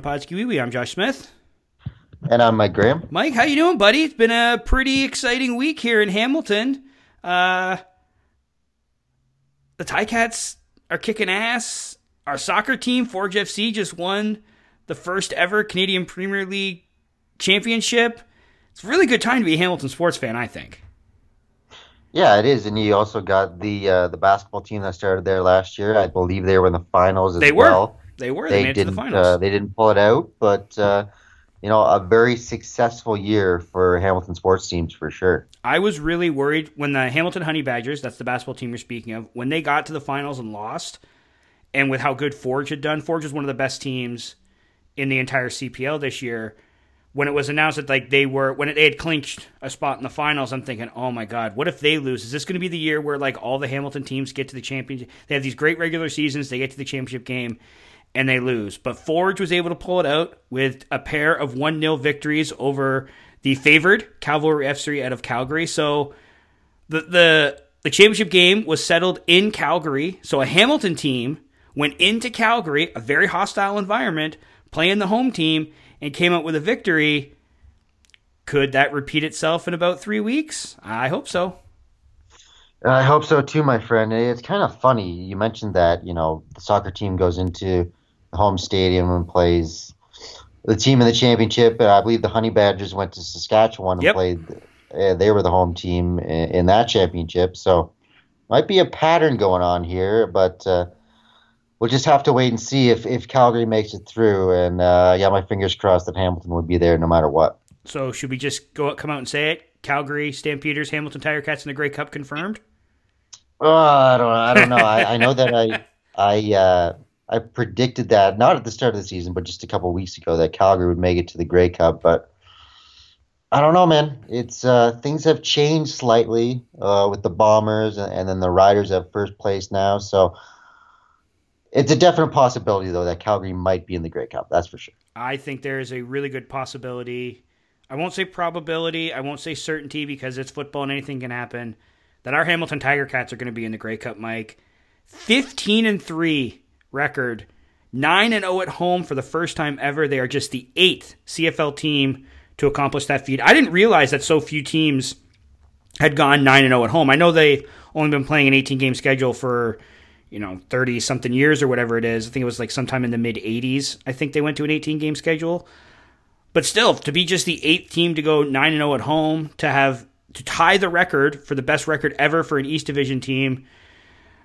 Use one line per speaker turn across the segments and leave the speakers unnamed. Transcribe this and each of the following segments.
to Podski Wee Wee. I'm Josh Smith.
And I'm Mike Graham.
Mike, how you doing, buddy? It's been a pretty exciting week here in Hamilton. Uh, the Ticats are kicking ass. Our soccer team, Forge FC, just won the first ever Canadian Premier League championship. It's a really good time to be a Hamilton sports fan, I think.
Yeah, it is, and you also got the uh, the basketball team that started there last year. I believe they were in the finals as
They were.
well.
They were. They,
They
made it to the
didn't.
finals.
Uh, they didn't pull it out, but uh, you know, a very successful year for Hamilton sports teams for sure.
I was really worried when the Hamilton Honey Badgers, that's the basketball team you're speaking of, when they got to the finals and lost, and with how good Forge had done, Forge was one of the best teams in the entire CPL this year. When it was announced that like they were when it, they had clinched a spot in the finals, I'm thinking, oh my god, what if they lose? Is this going to be the year where like all the Hamilton teams get to the championship? They have these great regular seasons, they get to the championship game, and they lose. But Forge was able to pull it out with a pair of 1 0 victories over the favored Cavalry FC out of Calgary. So the, the, the championship game was settled in Calgary. So a Hamilton team went into Calgary, a very hostile environment, playing the home team, and came out with a victory. Could that repeat itself in about three weeks? I hope so.
I hope so too, my friend. It's kind of funny you mentioned that. You know, the soccer team goes into home stadium and plays the team in the championship. And I believe the Honey Badgers went to Saskatchewan and
Yep.
played. Uh, they were the home team in, in that championship, so might be a pattern going on here. But uh, we'll just have to wait and see if, if Calgary makes it through. And uh, yeah, my fingers crossed that Hamilton would be there no matter what.
So should we just go come out and say it? Calgary Stampeders, Hamilton Tiger Cats in the Grey Cup confirmed.
Oh, I don't. I don't know. I, I know that I I uh, I predicted that not at the start of the season, but just a couple weeks ago that Calgary would make it to the Grey Cup. But I don't know, man. It's uh, things have changed slightly uh, with the Bombers, and, and then the Riders have first place now. So it's a definite possibility, though, that Calgary might be in the Grey Cup. That's for sure.
I think there is a really good possibility. I won't say probability, I won't say certainty because it's football and anything can happen. That our Hamilton Tiger Cats are going to be in the Grey Cup, Mike. 15 and 3 record, 9 and 0 at home for the first time ever. They are just the eighth CFL team to accomplish that feat. I didn't realize that so few teams had gone 9 and 0 at home. I know they've only been playing an 18 game schedule for you know 30 something years or whatever it is. I think it was like sometime in the mid 80s. I think they went to an 18 game schedule. But still, to be just the eighth team to go 9 and 0 at home, to have to tie the record for the best record ever for an East Division team.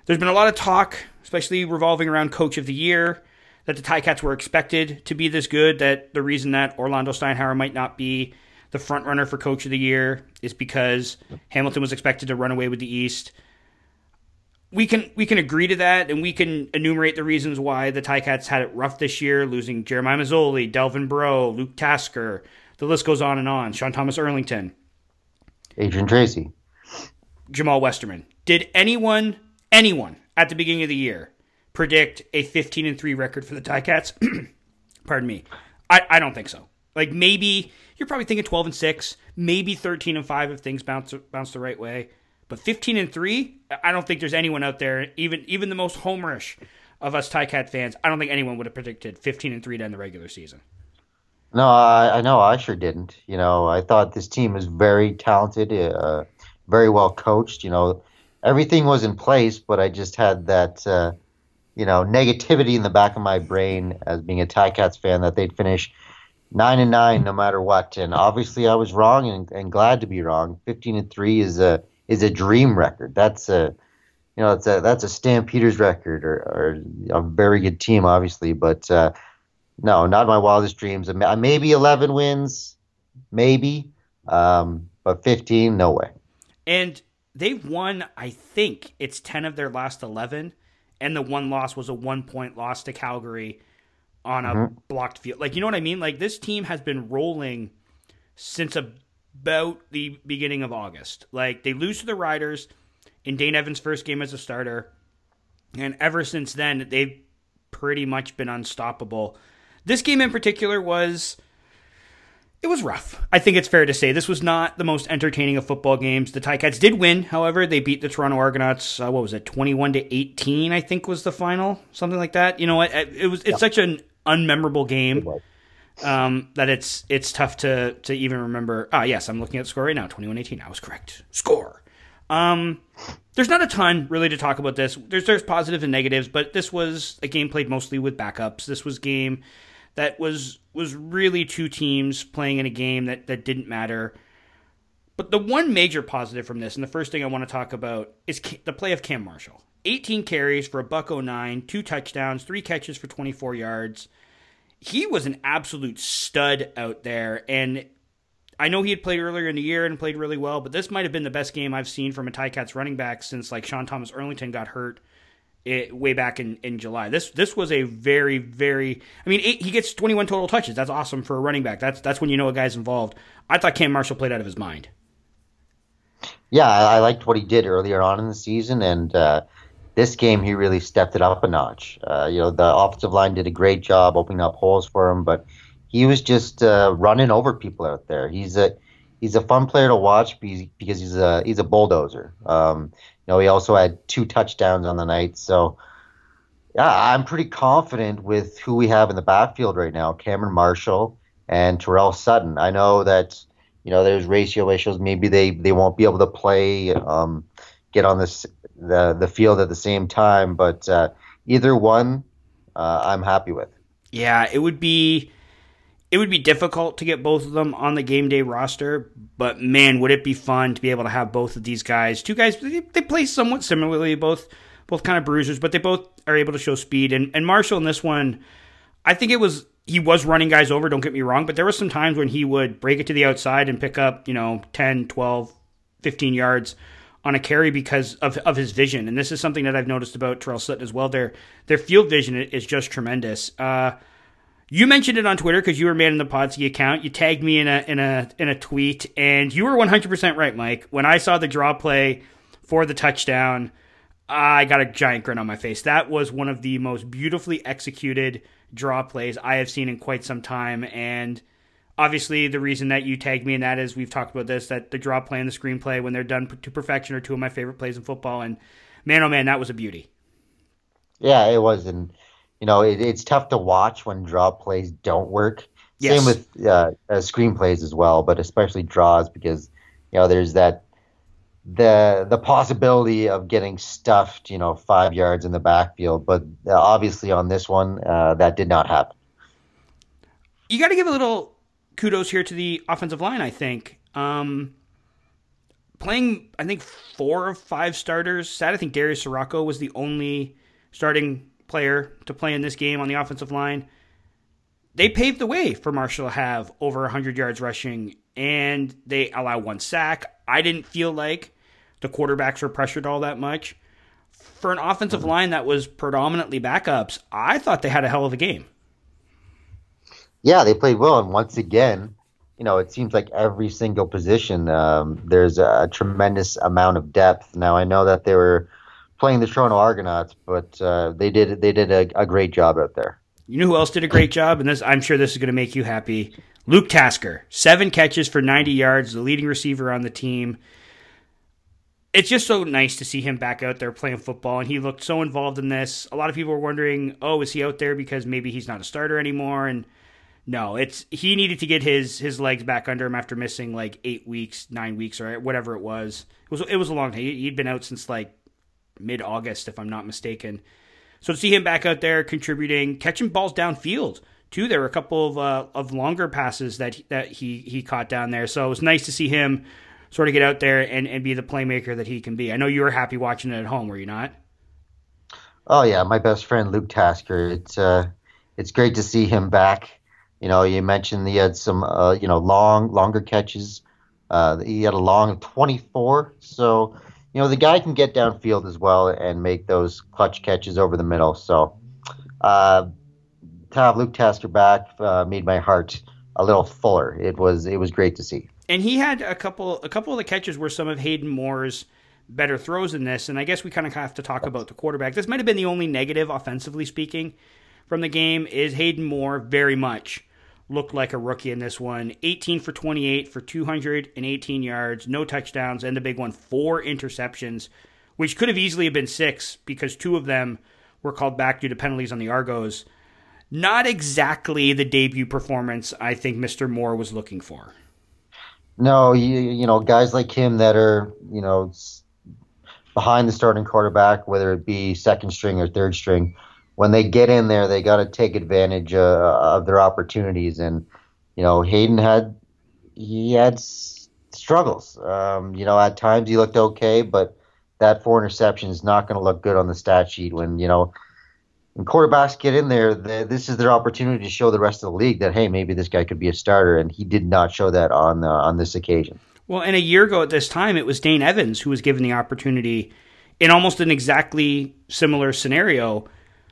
There's been a lot of talk, especially revolving around coach of the year, that the Ticats were expected to be this good, that the reason that Orlando Steinauer might not be the front runner for coach of the year is because Hamilton was expected to run away with the East. We can we can agree to that, and we can enumerate the reasons why the Ticats had it rough this year, losing Jeremiah Masoli, Delvin Breaux, Luke Tasker. The list goes on and on. Sean Thomas Erlington,
Adrian Tracy.
Jamal Westerman. Did anyone anyone at the beginning of the year predict a 15 and 3 record for the Ticats? Pardon me. I, I don't think so. Like maybe you're probably thinking 12 and 6, maybe 13 and 5 if things bounce bounce the right way. But 15 and 3, I don't think there's anyone out there, even even the most homerish of us Ticat fans, I don't think anyone would have predicted 15 and 3 to end the regular season.
No, I, I know. I sure didn't. You know, I thought this team was very talented, uh, very well coached. You know, everything was in place, but I just had that, uh, you know, negativity in the back of my brain as being a Ticats fan that they'd finish nine and nine, no matter what. And obviously, I was wrong, and, and glad to be wrong. Fifteen and three is a is a dream record. That's a you know, that's a that's a Stampeders record or, or a very good team, obviously, but uh, no, not my wildest dreams. Maybe eleven wins, maybe, um, but fifteen, no way.
And they've won, I think it's ten of their last eleven, and the one loss was a one point loss to Calgary on a mm-hmm. blocked field. Like you know what I mean? Like this team has been rolling since about the beginning of August. Like they lose to the Riders in Dane Evans' first game as a starter. And ever since then, they've pretty much been unstoppable. This game in particular was it was rough. I think it's fair to say this was not the most entertaining of football games. The Ticats did win, however, they beat the Toronto Argonauts. Uh, what was it, twenty-one to eighteen? I think was the final, something like that. You know, it, it was it's yeah. such an unmemorable game um, that it's it's tough to to even remember. Ah, yes, I'm looking at the score right now, 21-18. I was correct. Score. Um, there's not a ton really to talk about this. There's there's positives and negatives, but this was a game played mostly with backups. This was game that was was really two teams playing in a game that that didn't matter. But the one major positive from this, and the first thing I want to talk about, is the play of Cam Marshall. 18 carries for a buck 09, two touchdowns, three catches for 24 yards. He was an absolute stud out there, and I know he had played earlier in the year and played really well, but this might have been the best game I've seen from a Ticats running back since like Sean Thomas Erlington got hurt it, way back in, in July. This this was a very very. I mean, eight, he gets 21 total touches. That's awesome for a running back. That's that's when you know a guy's involved. I thought Cam Marshall played out of his mind.
Yeah, I, I liked what he did earlier on in the season, and uh, this game he really stepped it up a notch. Uh, you know, the offensive line did a great job opening up holes for him, but he was just uh, running over people out there. He's a he's a fun player to watch because he's a he's a bulldozer. Um, know, he also had two touchdowns on the night, so yeah, I'm pretty confident with who we have in the backfield right now: Cameron Marshall and Tyrell Sutton. I know that you know there's ratio issues. Maybe they they won't be able to play, um, get on this the the field at the same time, but uh, either one, uh, I'm happy with.
Yeah, it would be it would be difficult to get both of them on the game day roster, but man, would it be fun to be able to have both of these guys. Two guys they, play somewhat similarly, both both kind of bruisers, but they both are able to show speed. And and Marshall in this one, I think it was he was running guys over, don't get me wrong, but there were some times when he would break it to the outside and pick up, you know, 10, 12, 15 yards on a carry because of, of his vision. And this is something that I've noticed about Tyrell Sutton as well. Their their field vision is just tremendous. Uh, you mentioned it on Twitter because you were man in the Podsy account. You tagged me in a in a in a tweet, and you were one hundred percent right, Mike. When I saw the draw play for the touchdown, I got a giant grin on my face. That was one of the most beautifully executed draw plays I have seen in quite some time, and obviously the reason that you tagged me in that is we've talked about this that the draw play and the screenplay when they're done to perfection are two of my favorite plays in football, and man, oh man, that was a beauty.
Yeah, it was, and you know, it, it's tough to watch when draw plays don't work. Yes. Same with uh, uh, screenplays as well, but especially draws because you know there's that the the possibility of getting stuffed, you know, five yards in the backfield. But uh, obviously on this one, uh, that did not happen.
You got to give a little kudos here to the offensive line. I think um, playing, I think four of five starters. Sad, I think Darius Ciraco was the only starting player to play in this game on the offensive line. They paved the way for Marshall to have over 100 yards rushing, and they allow one sack. I didn't feel like the quarterbacks were pressured all that much. For an offensive line that was predominantly backups, I thought they had a hell of a game.
Yeah, they played well, and once again, you know, it seems like every single position um, there's a tremendous amount of depth. Now I know that they were playing the Toronto Argonauts, but uh, they did they did a, a, great job out there.
You know who else did a great job, and this I'm sure this is going to make you happy. Luke Tasker, seven catches for 90 yards, the leading receiver on the team. It's just so nice to see him back out there playing football, and he looked so involved in this. A lot of people were wondering, oh, is he out there because maybe he's not a starter anymore? And no, it's he needed to get his his legs back under him after missing like eight weeks, nine weeks, or whatever it was. It was it was a long time. He'd been out since like mid August, if I'm not mistaken. So to see him back out there contributing, catching balls downfield too. There were a couple of uh, of longer passes that that he he caught down there. So it was nice to see him sort of get out there and, and be the playmaker that he can be. I know you were happy watching it at home, were you not?
Oh yeah, my best friend Luke Tasker. It's uh, it's great to see him back. You know, you mentioned he had some uh, you know long longer catches. Uh, he had a long 24, so you know the guy can get downfield as well and make those clutch catches over the middle. So uh, to have Luke Tasker back uh, made my heart a little fuller. It was it was great to see.
And he had a couple a couple of the catches were some of Hayden Moore's better throws in this. And I guess we kind of have to talk about the quarterback. This might have been the only negative, offensively speaking, from the game. Is Hayden Moore very much looked like a rookie in this one? 18 for 28 for 218 yards, no touchdowns, and the big one, four interceptions, which could have easily have been six because two of them were called back due to penalties on the Argos. Not exactly the debut performance I think Mr. Moore was looking for.
No, you, you know, guys like him that are, you know, behind the starting quarterback, whether it be second string or third string, when they get in there, they got to take advantage uh, of their opportunities. And you know, Hayden had he had struggles. Um, you know, at times he looked okay, but that four interceptions is not going to look good on the stat sheet when you know. When quarterbacks get in there, this is their opportunity to show the rest of the league that hey, maybe this guy could be a starter, and he did not show that on uh, on this occasion.
Well, and a year ago at this time, it was Dane Evans who was given the opportunity in almost an exactly similar scenario.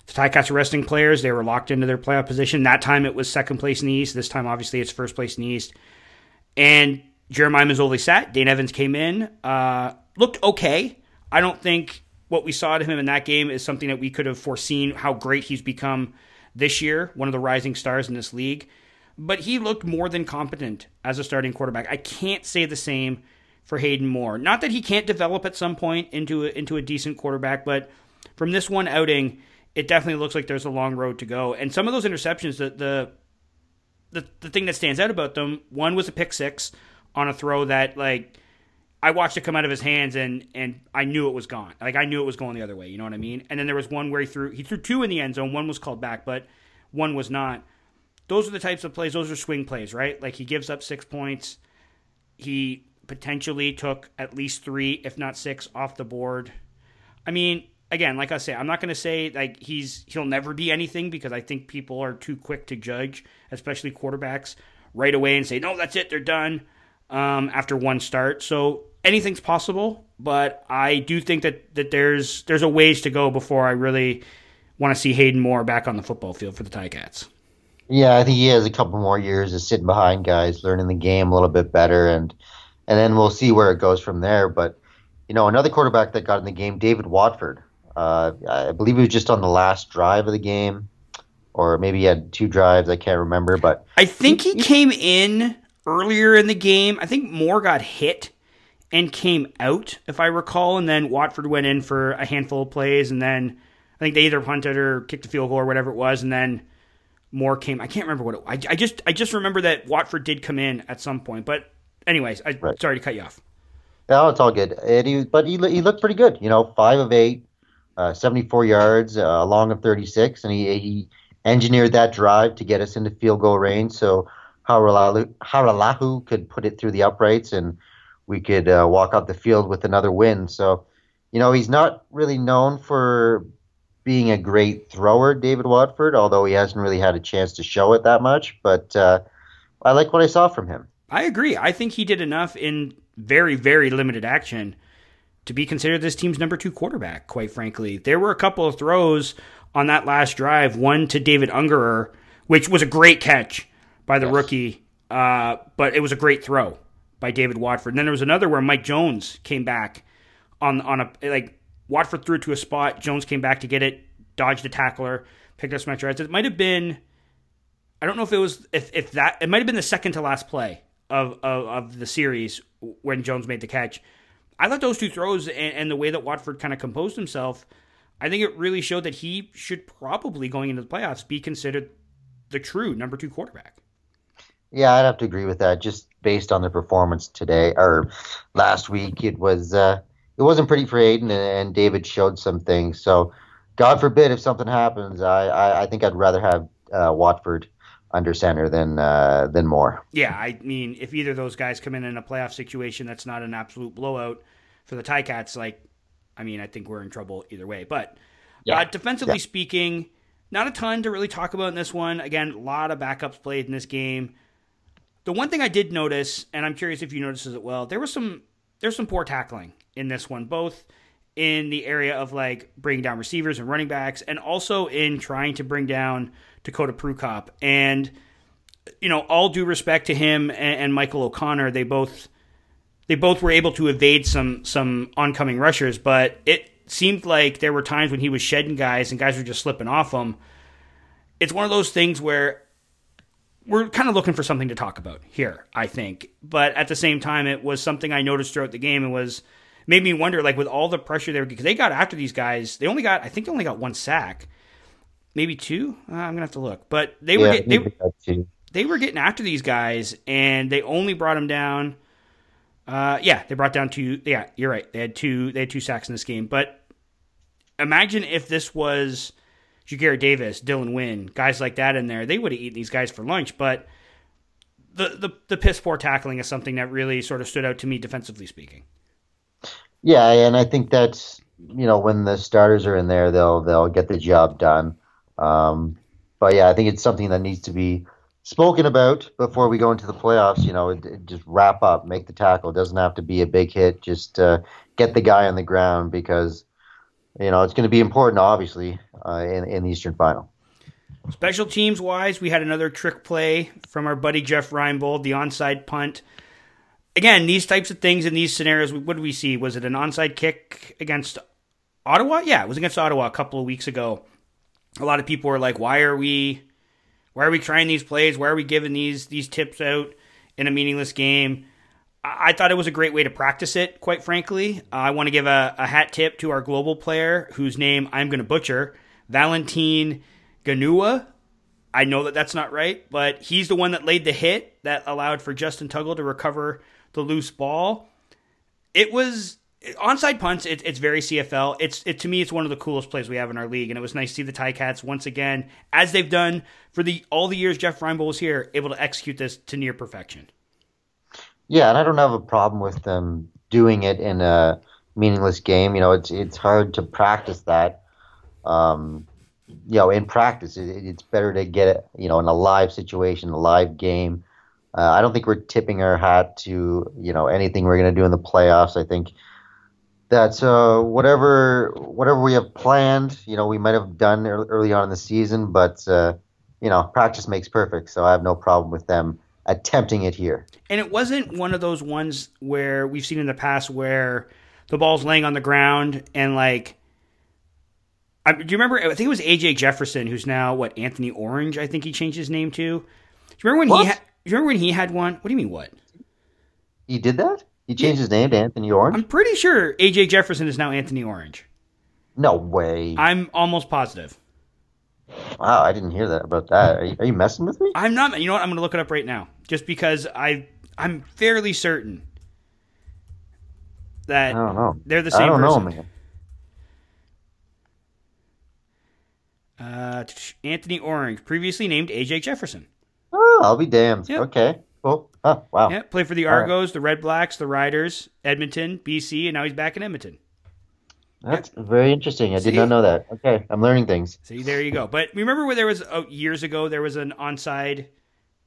The Ticats resting players. They were locked into their playoff position. That time it was second place in the East. This time, obviously, it's first place in the East. And Jeremiah Masoli sat. Dane Evans came in, uh, looked okay. I don't think what we saw to him in that game is something that we could have foreseen how great he's become this year, one of the rising stars in this league but he looked more than competent as a starting quarterback. I can't say the same for Hayden Moore. Not that he can't develop at some point into a, into a decent quarterback, but from this one outing, it definitely looks like there's a long road to go. And some of those interceptions, the the the, the thing that stands out about them, one was a pick six on a throw that like I watched it come out of his hands and and I knew it was gone. Like I knew it was going the other way. You know what I mean? And then there was one where he threw he threw two in the end zone. One was called back, but one was not those are the types of plays. Those are swing plays, right? Like he gives up six points. He potentially took at least three, if not six, off the board. I mean, again, like I say, I'm not going to say like he's he'll never be anything because I think people are too quick to judge, especially quarterbacks, right away and say, no, that's it, they're done um, after one start. So anything's possible, but I do think that that there's there's a ways to go before I really want to see Hayden Moore back on the football field for the Ticats.
Yeah, I think he has a couple more years of sitting behind guys, learning the game a little bit better, and and then we'll see where it goes from there. But you know, another quarterback that got in the game, David Watford. Uh, I believe he was just on the last drive of the game, or maybe he had two drives. I can't remember, but
I think he came in earlier in the game. I think Moore got hit and came out, if I recall, and then Watford went in for a handful of plays, and then I think they either punted or kicked a field goal or whatever it was, and then Moore came. I can't remember what it. I, I just I just remember that Watford did come in at some point. But anyways, I right. sorry to cut you off.
No, it's all good. And he, but he he looked pretty good. You know, five of eight, 74 yards, uh, long of 36, and he he engineered that drive to get us into field goal range. So Hajrullahu could put it through the uprights, and we could uh, walk off the field with another win. So, you know, he's not really known for being a great thrower, David Watford, although he hasn't really had a chance to show it that much. But uh, I like what I saw from him.
I agree. I think he did enough in very, very limited action to be considered this team's number two quarterback, quite frankly. There were a couple of throws on that last drive, one to David Ungerer, which was a great catch by the yes. rookie, uh, but it was a great throw by David Watford. And then there was another where Mike Jones came back on on a like Watford threw it to a spot. Jones came back to get it, dodged a tackler, picked up some extra. It might have been, I don't know if it was if, if that it might have been the second to last play of, of, of the series when Jones made the catch. I thought those two throws and, and the way that Watford kind of composed himself, I think it really showed that he should probably going into the playoffs be considered the true number two quarterback.
Yeah, I'd have to agree with that. Just based on the performance today or last week, it was. Uh, it wasn't pretty for Hayden, and, and, David showed some things. So, God forbid if something happens, I, I, I think I'd rather have uh, Watford under center than uh, than Moore.
Yeah, I mean, if either of those guys come in in a playoff situation that's not an absolute blowout for the Ticats, like, I mean, I think we're in trouble either way. But
Yeah.
uh, defensively
Yeah.
speaking, not a ton to really talk about in this one. Again, a lot of backups played in this game. The one thing I did notice, and I'm curious if you noticed as well, there was some there's some poor tackling in this one, both in the area of like bringing down receivers and running backs, and also in trying to bring down Dakota Prukop. And you know, all due respect to him and, and Michael O'Connor, they both they both were able to evade some some oncoming rushers, but it seemed like there were times when he was shedding guys and guys were just slipping off him. It's one of those things where we're kind of looking for something to talk about here, I think. But at the same time, it was something I noticed throughout the game and was made me wonder, like with all the pressure they were because they got after these guys, they only got I think they only got one sack, maybe two. Uh, I'm gonna have to look, but they were get, they,
he did that too.
they were getting after these guys, and they only brought them down. Uh, yeah, they brought down two. Yeah, you're right. They had two. They had two sacks in this game. But imagine if this was Ja'Gared Davis, Dylan Wynn, guys like that in there. They would have eaten these guys for lunch. But the the the piss poor tackling is something that really sort of stood out to me defensively speaking.
Yeah, and I think that's you know when the starters are in there, they'll they'll get the job done. Um, but yeah, I think it's something that needs to be spoken about before we go into the playoffs. You know, just wrap up, make the tackle. It doesn't have to be a big hit. Just uh, get the guy on the ground because you know it's going to be important, obviously, uh, in in the Eastern Final.
Special teams wise, we had another trick play from our buddy Jeff Reinebold, the onside punt. Again, these types of things in these scenarios, what did we see? Was it an onside kick against Ottawa? Yeah, it was against Ottawa a couple of weeks ago. A lot of people were like, "Why are we, why are we trying these plays? Why are we giving these these tips out in a meaningless game?" I I thought it was a great way to practice it, quite frankly. Uh, I want to give a, a hat tip to our global player, whose name I'm going to butcher, Valentin Ganua. I know that that's not right, but he's the one that laid the hit that allowed for Justin Tuggle to recover the loose ball. It was onside punts. It, it's very CFL. It's it to me. It's one of the coolest plays we have in our league, and it was nice to see the Ticats once again, as they've done for the all the years Jeff Reinebold was here, able to execute this to near perfection.
Yeah, and I don't have a problem with them doing it in a meaningless game. You know, it's it's hard to practice that. Um, you know, in practice, it, it's better to get it. You know, in a live situation, a live game. Uh, I don't think we're tipping our hat to you know anything we're going to do in the playoffs. I think that uh, whatever whatever we have planned, you know, we might have done early on in the season, but uh, you know, practice makes perfect. So I have no problem with them attempting it here.
And it wasn't one of those ones where we've seen in the past where the ball's laying on the ground and like. I, do you remember? I think it was AJ Jefferson, who's now what Anthony Orange. I think he changed his name to. Do you remember when
What?
he? Ha- do you remember when he had one? What do you mean? What?
He did that? He changed his name to Anthony Orange?
I'm pretty sure AJ Jefferson is now Anthony Orange.
no way.
I'm almost positive.
wow, I didn't hear that about that. Are you, are you messing with me?
I'm not. You know what? I'm going to look it up right now, just because I I'm fairly certain that
I don't know.
they're the same
I don't
person.
know, man.
Uh, Anthony Orange, previously named AJ Jefferson.
Oh, I'll be damned.
Yep.
Okay. Cool. Huh, wow.
Yeah, played for the
All right.
Argos, the Red Blacks, the Riders, Edmonton, BC, and now he's back in Edmonton.
That's very interesting. I
See?
did not know that. Okay, I'm learning things.
See, there you go. But remember where there was oh, years ago there was an onside.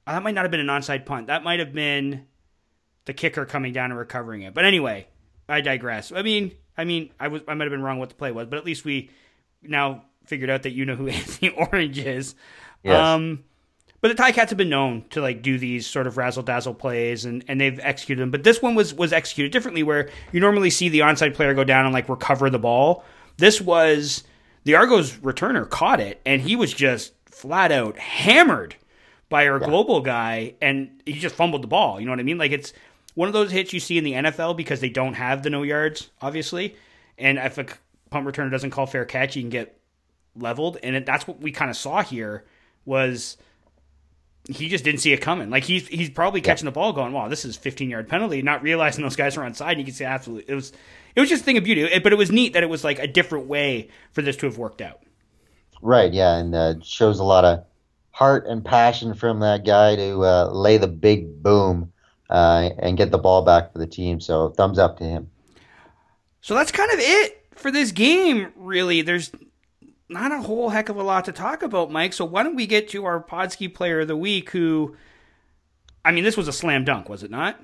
uh, that might not have been an onside punt. That might have been the kicker coming down and recovering it. But anyway, I digress. I mean, I mean, I was I might have been wrong what the play was, but at least we now figured out that you know who Anthony Orange is.
Yes.
Um, but the Ticats have been known to like do these sort of razzle dazzle plays, and, and they've executed them. But this one was was executed differently, where you normally see the onside player go down and like recover the ball. This was the Argos returner caught it, and he was just flat out hammered by our global guy, and he just fumbled the ball. You know what I mean? Like it's one of those hits you see in the NFL because they don't have the no yards, obviously. And if a punt returner doesn't call fair catch, you can get leveled, and it, that's what we kind of saw here was he just didn't see it coming. Like he's he's probably catching the ball, going, "Wow, this is 15 yard penalty," not realizing those guys are on side. And you can see absolutely it was it was just a thing of beauty. It- but it was neat that it was like a different way for this to have worked out.
Right. Yeah, and uh, shows a lot of heart and passion from that guy to uh, lay the big boom uh, and get the ball back for the team. So thumbs up to him.
So that's kind of it for this game, really. There's not a whole heck of a lot to talk about, Mike. So why don't we get to our Podski player of the week who I mean, this was a slam dunk, was it not?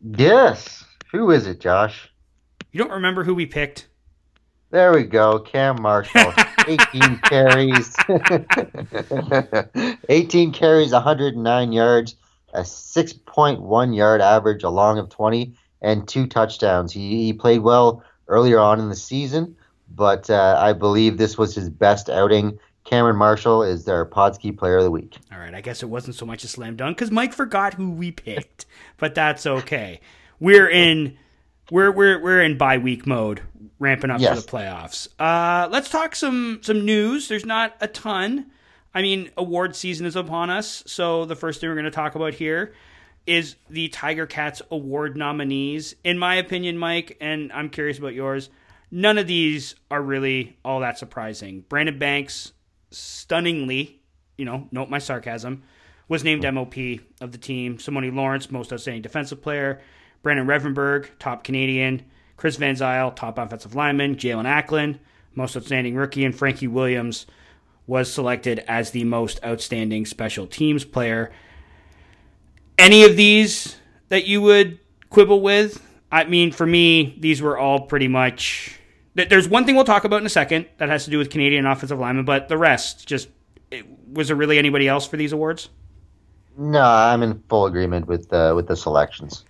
Yes. Who is it, Josh?
You don't remember who we picked?
There we go. Cam Marshall. 18 carries. 18 carries, 109 yards, a 6.1 yard average, a long of 20, and two touchdowns. He, he played well earlier on in the season, but uh, I believe this was his best outing Cameron Marshall is their Podski Player of the Week.
All right, I guess it wasn't so much a slam dunk because Mike forgot who we picked, but that's okay. We're in we're we're we're in bye week mode, ramping up yes. for the playoffs. Uh, let's talk some some news. There's not a ton. I mean, award season is upon us, so the first thing we're going to talk about here is the Tiger Cats award nominees. In my opinion, Mike, and I'm curious about yours. None of these are really all that surprising. Brandon Banks stunningly, you know, note my sarcasm, was named MOP of the team. Simone Lawrence, most outstanding defensive player. Brandon Revenberg, top Canadian. Chris Van Zyl, top offensive lineman. Jaelon Acklin, most outstanding rookie. And Frankie Williams was selected as the most outstanding special teams player. Any of these that you would quibble with? I mean, for me, these were all pretty much there's one thing we'll talk about in a second that has to do with Canadian offensive linemen, but the rest just was there really anybody else for these awards?
No, I'm in full agreement with uh, with the selections.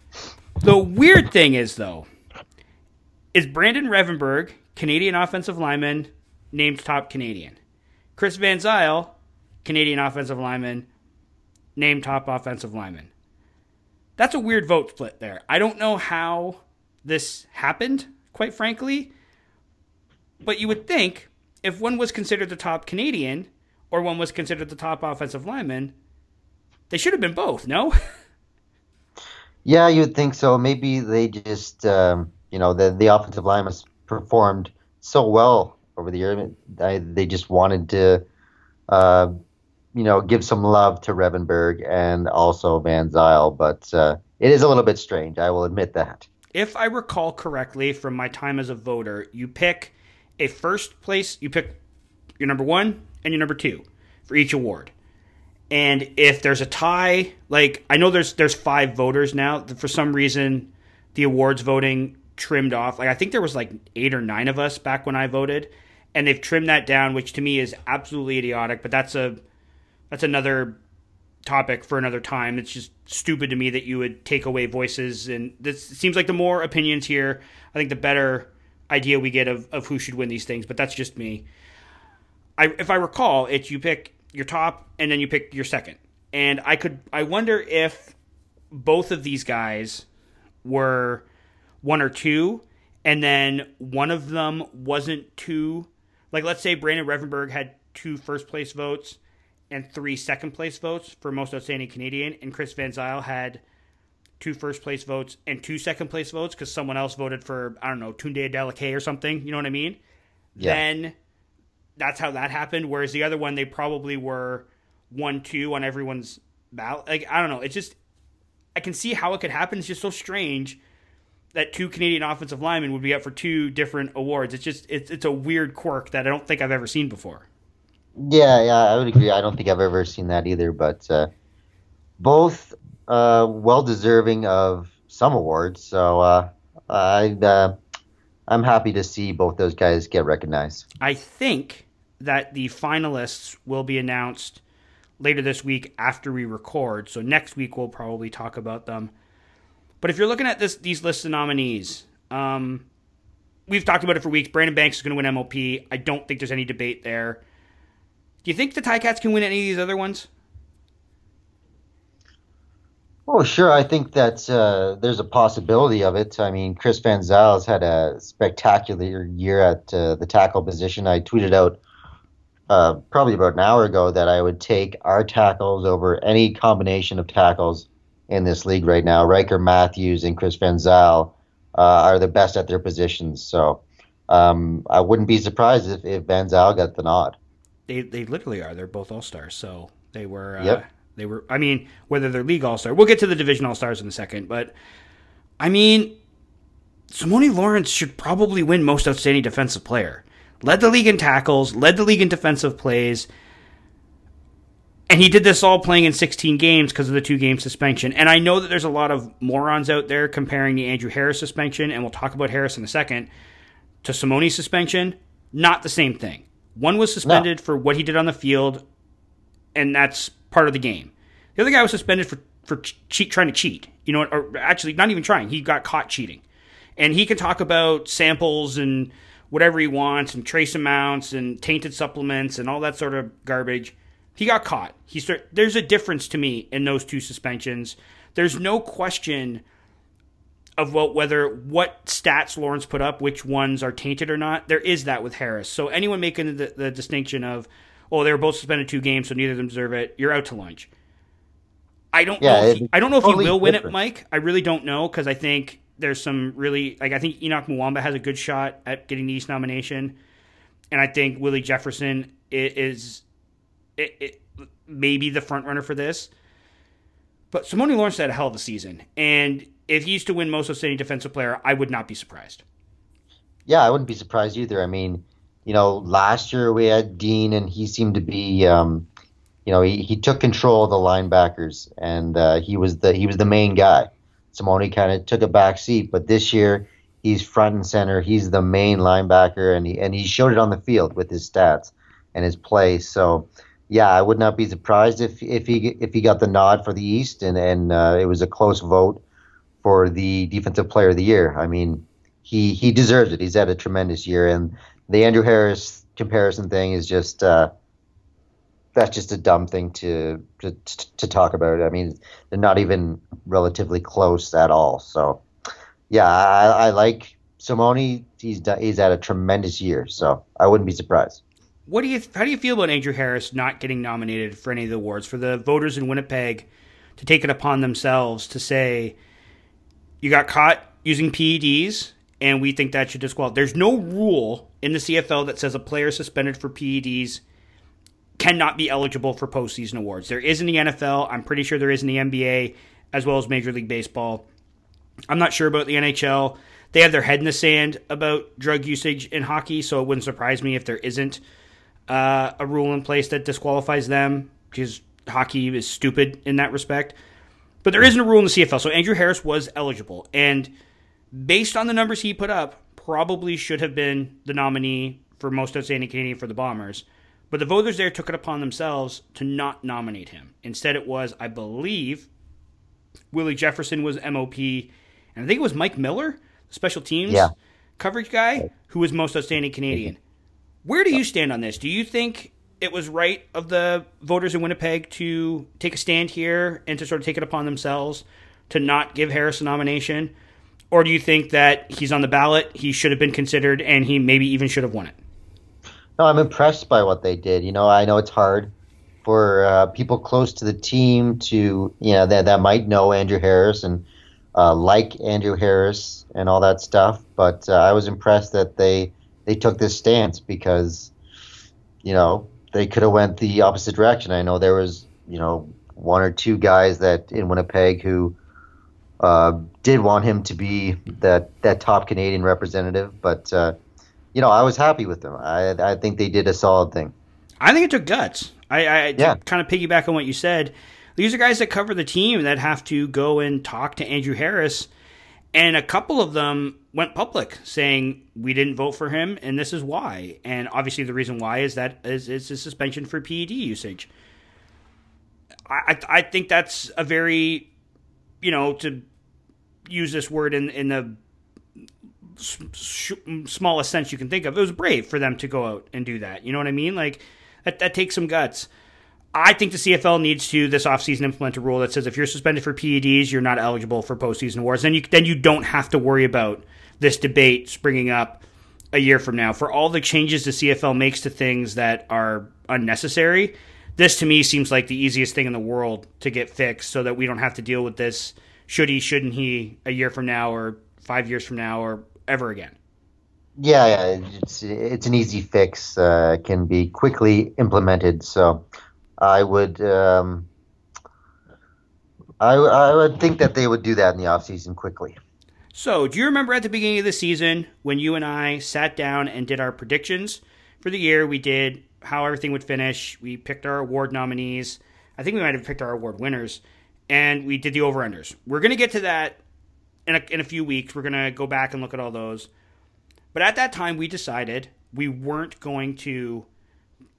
The weird thing is though, is Brandon Revenberg, Canadian offensive lineman, named top Canadian. Chris Van Zyl, Canadian offensive lineman, named top offensive lineman. That's a weird vote split there. I don't know how this happened, quite frankly. But you would think if one was considered the top Canadian or one was considered the top offensive lineman, they should have been both, no?
yeah, you'd think so. Maybe they just, um, you know, the, the offensive linemen performed so well over the year. they just wanted to, uh, you know, give some love to Revenberg and also Van Zyl. But uh, it is a little bit strange. I will admit that.
If I recall correctly from my time as a voter, you pick a first place, you pick your number one and your number two for each award. And if there's a tie, like I know there's there's five voters now. For some reason, the awards voting trimmed off. Like I think there was like eight or nine of us back when I voted, and they've trimmed that down, which to me is absolutely idiotic. But that's a that's another topic for another time. It's just stupid to me that you would take away voices, and this seems like the more opinions here, I think the better idea we get of, of who should win these things, but that's just me. I, if I recall, it's you pick your top and then you pick your second. And I could I wonder if both of these guys were one or two, and then one of them wasn't two. Like let's say Brandon Revenberg had two first place votes and three second place votes for most outstanding Canadian, and Chris Van Zyl had two first place votes and two second place votes because someone else voted for I don't know Tunde Adeleke or something. You know what I mean? Yeah. Then that's how that happened. Whereas the other one, they probably were one two on everyone's ballot. Like I don't know. It's just I can see how it could happen. It's just so strange that two Canadian offensive linemen would be up for two different awards. It's just it's it's a weird quirk that I don't think I've ever seen before.
Yeah, yeah, I would agree. I don't think I've ever seen that either. But uh, both uh, well deserving of some awards. So uh, I uh, I'm happy to see both those guys get recognized.
I think that the finalists will be announced later this week after we record. So next week we'll probably talk about them. But if you're looking at this these lists of nominees, um, we've talked about it for weeks. Brandon Banks is going to win MOP. I don't think there's any debate there. Do you think the Ticats can win any of these other ones?
Oh, sure. I think that uh, there's a possibility of it. I mean, Chris Van Zyl's had a spectacular year at uh, the tackle position. I tweeted out uh, probably about an hour ago that I would take our tackles over any combination of tackles in this league right now. Ryker Mathews and Chris Van Zyl uh, are the best at their positions. So um, I wouldn't be surprised if, if Van Zyl got the nod.
they they literally are. They're both all stars. So they were. Uh,
Yep.
They were. I mean, whether they're league all star, we'll get to the division all stars in a second. But I mean, Simone Lawrence should probably win most outstanding defensive player. Led the league in tackles, led the league in defensive plays. And he did this all playing in 16 games because of the two game suspension. And I know that there's a lot of morons out there comparing the Andrew Harris suspension, and we'll talk about Harris in a second, to Simone's suspension. Not the same thing. One was suspended for what he did on the field, and that's part of the game. The other guy was suspended for, for cheat, trying to cheat. You know, or actually, not even trying. He got caught cheating. And he can talk about samples and whatever he wants and trace amounts and tainted supplements and all that sort of garbage. He got caught. He start, there's a difference to me in those two suspensions. There's no question of what whether what stats Lawrence put up, which ones are tainted or not. There is that with Harris. So anyone making the, the distinction of, oh, they were both suspended two games, so neither of them deserve it. You're out to lunch. I don't
Yeah,
know. If he, I don't know if
totally
he will win it. Mike. I really don't know because I think there's some really like I think Henoc Muamba has a good shot at getting the East nomination, and I think Willie Jefferson i- is it, it, maybe the front runner for this. But Simone Lawrence had a hell of a season, and if he used to win most outstanding defensive player, I would not be surprised.
Yeah, I wouldn't be surprised either. I mean, you know, last year we had Dean, and he seemed to be, um, you know, he, he took control of the linebackers, and uh, he was the he was the main guy. Simone kind of took a back seat, but this year he's front and center. He's the main linebacker, and he and he showed it on the field with his stats and his play. So, yeah, I would not be surprised if if he if he got the nod for the East, and and uh, it was a close vote for the defensive player of the year. I mean, he he deserves it. He's had a tremendous year, and the Andrew Harris comparison thing is just uh, that's just a dumb thing to, to to talk about. I mean, they're not even relatively close at all. So, yeah, I, I like Simone. He's he's had a tremendous year, so I wouldn't be surprised.
What do you how do you feel about Andrew Harris not getting nominated for any of the awards for the voters in Winnipeg to take it upon themselves to say you got caught using PEDs and we think that should disqualify. There's no rule in the CFL that says a player suspended for PEDs cannot be eligible for postseason awards. There is in the NFL. I'm pretty sure there is in the NBA as well as Major League Baseball. I'm not sure about the NHL. They have their head in the sand about drug usage in hockey, so it wouldn't surprise me if there isn't uh, a rule in place that disqualifies them because hockey is stupid in that respect. But there isn't a rule in the CFL, so Andrew Harris was eligible, and based on the numbers he put up, probably should have been the nominee for most outstanding Canadian for the Bombers. But the voters there took it upon themselves to not nominate him. Instead, it was, I believe, Willie Jefferson was MOP, and I think it was Mike Miller, the special teams
Yeah.
coverage guy, who was most outstanding Canadian. Where do you stand on this? Do you think it was right of the voters in Winnipeg to take a stand here and to sort of take it upon themselves to not give Harris a nomination? Or do you think that he's on the ballot, he should have been considered, and he maybe even should have won it?
No, I'm impressed by what they did. You know, I know it's hard for uh, people close to the team to, you know, that, that might know Andrew Harris and uh, like Andrew Harris and all that stuff. But uh, I was impressed that they they took this stance because, you know, they could have went the opposite direction. I know there was, you know, one or two guys that in Winnipeg who uh, did want him to be that that top Canadian representative, but. Uh, you know, I was happy with them. I I think they did a solid thing.
I think it took guts. I, I to
Yeah.
kind of piggyback on what you said. These are guys that cover the team that have to go and talk to Andrew Harris, and a couple of them went public saying we didn't vote for him, and this is why. And obviously, the reason why is that is it's a suspension for PED usage. I I I think that's a very, you know, to use this word in in the smallest sense you can think of. It was brave for them to go out and do that. You know what I mean? Like that, that takes some guts. I think the CFL needs to this offseason implement a rule that says if you're suspended for PEDs, you're not eligible for postseason awards. Then you then you don't have to worry about this debate springing up a year from now. For all the changes the CFL makes to things that are unnecessary, this to me seems like the easiest thing in the world to get fixed so that we don't have to deal with this should he, shouldn't he, a year from now or five years from now or ever again.
Yeah, yeah, it's it's an easy fix. Uh, can be quickly implemented. So, I would um, I I would think that they would do that in the offseason quickly.
So, do you remember at the beginning of the season when you and I sat down and did our predictions for the year? We did how everything would finish. We picked our award nominees. I think we might have picked our award winners, and we did the over unders. We're going to get to that in a, in a few weeks. We're going to go back and look at all those. But at that time, we decided we weren't going to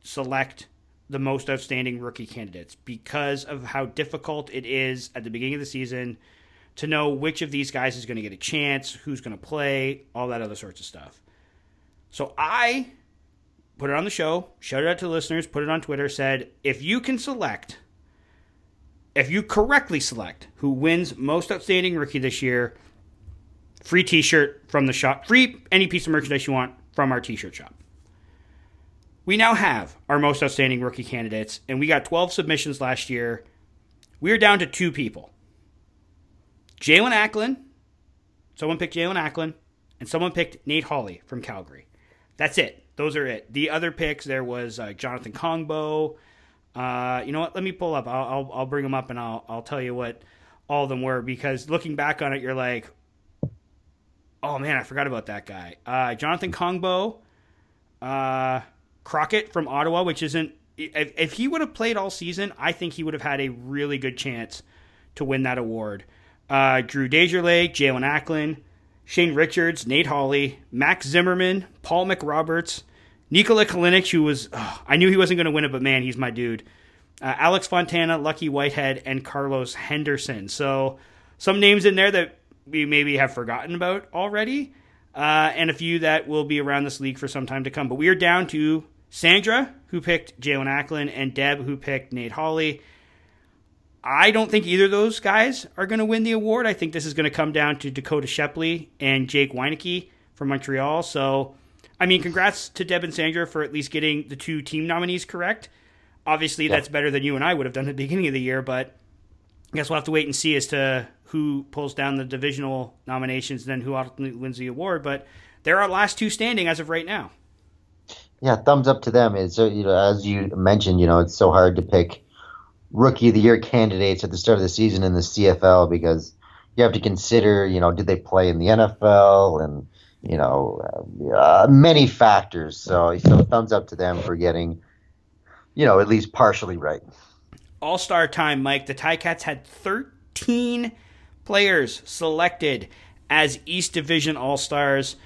select the most outstanding rookie candidates because of how difficult it is at the beginning of the season to know which of these guys is going to get a chance, who's going to play, all that other sorts of stuff. So I put it on the show, shout it out to listeners, put it on Twitter, said if you can select, if you correctly select who wins most outstanding rookie this year, free t shirt from the shop, free any piece of merchandise you want from our t shirt shop. We now have our most outstanding rookie candidates, and we got 12 submissions last year. We are down to two people Jaelon Acklin. Someone picked Jaelon Acklin, and someone picked Nate Holley from Calgary. That's it. Those are it. The other picks, there was uh, Jonathan Kongbo. Uh, you know what? Let me pull up. I'll, I'll, I'll bring them up and I'll, I'll tell you what all of them were because looking back on it, you're like, oh man, I forgot about that guy. Uh, Jonathan Kongbo, uh, Crockett from Ottawa, which isn't. If, if he would have played all season, I think he would have had a really good chance to win that award. Uh, Drew Desjardins, Jaelon Acklin, Shane Richards, Nate Holley, Max Zimmerman, Paul McRoberts, Nikola Kalinic, who was, oh, I knew he wasn't going to win it, but man, he's my dude. Uh, Alex Fontana, Lucky Whitehead, and Carlos Henderson. So some names in there that we maybe have forgotten about already, uh, and a few that will be around this league for some time to come. But we are down to Sandra, who picked Jaelon Acklin, and Deb, who picked Nate Holley. I don't think either of those guys are going to win the award. I think this is going to come down to Dakota Shepley and Jake Wieneke from Montreal. So, I mean, congrats to Deb and Sandra for at least getting the two team nominees correct. Obviously, yeah. that's better than you and I would have done at the beginning of the year, but I guess we'll have to wait and see as to who pulls down the divisional nominations and then who ultimately wins the award. But they're our last two standing as of right now.
Yeah, thumbs up to them. It's you know, as you mentioned, you know, it's so hard to pick rookie of the year candidates at the start of the season in the CFL because you have to consider, you know, did they play in the NFL and you know uh, many factors. So, so thumbs up to them for getting, you know, at least partially right.
All Star time, Mike. The Ticats had 13 players selected as East Division All Stars.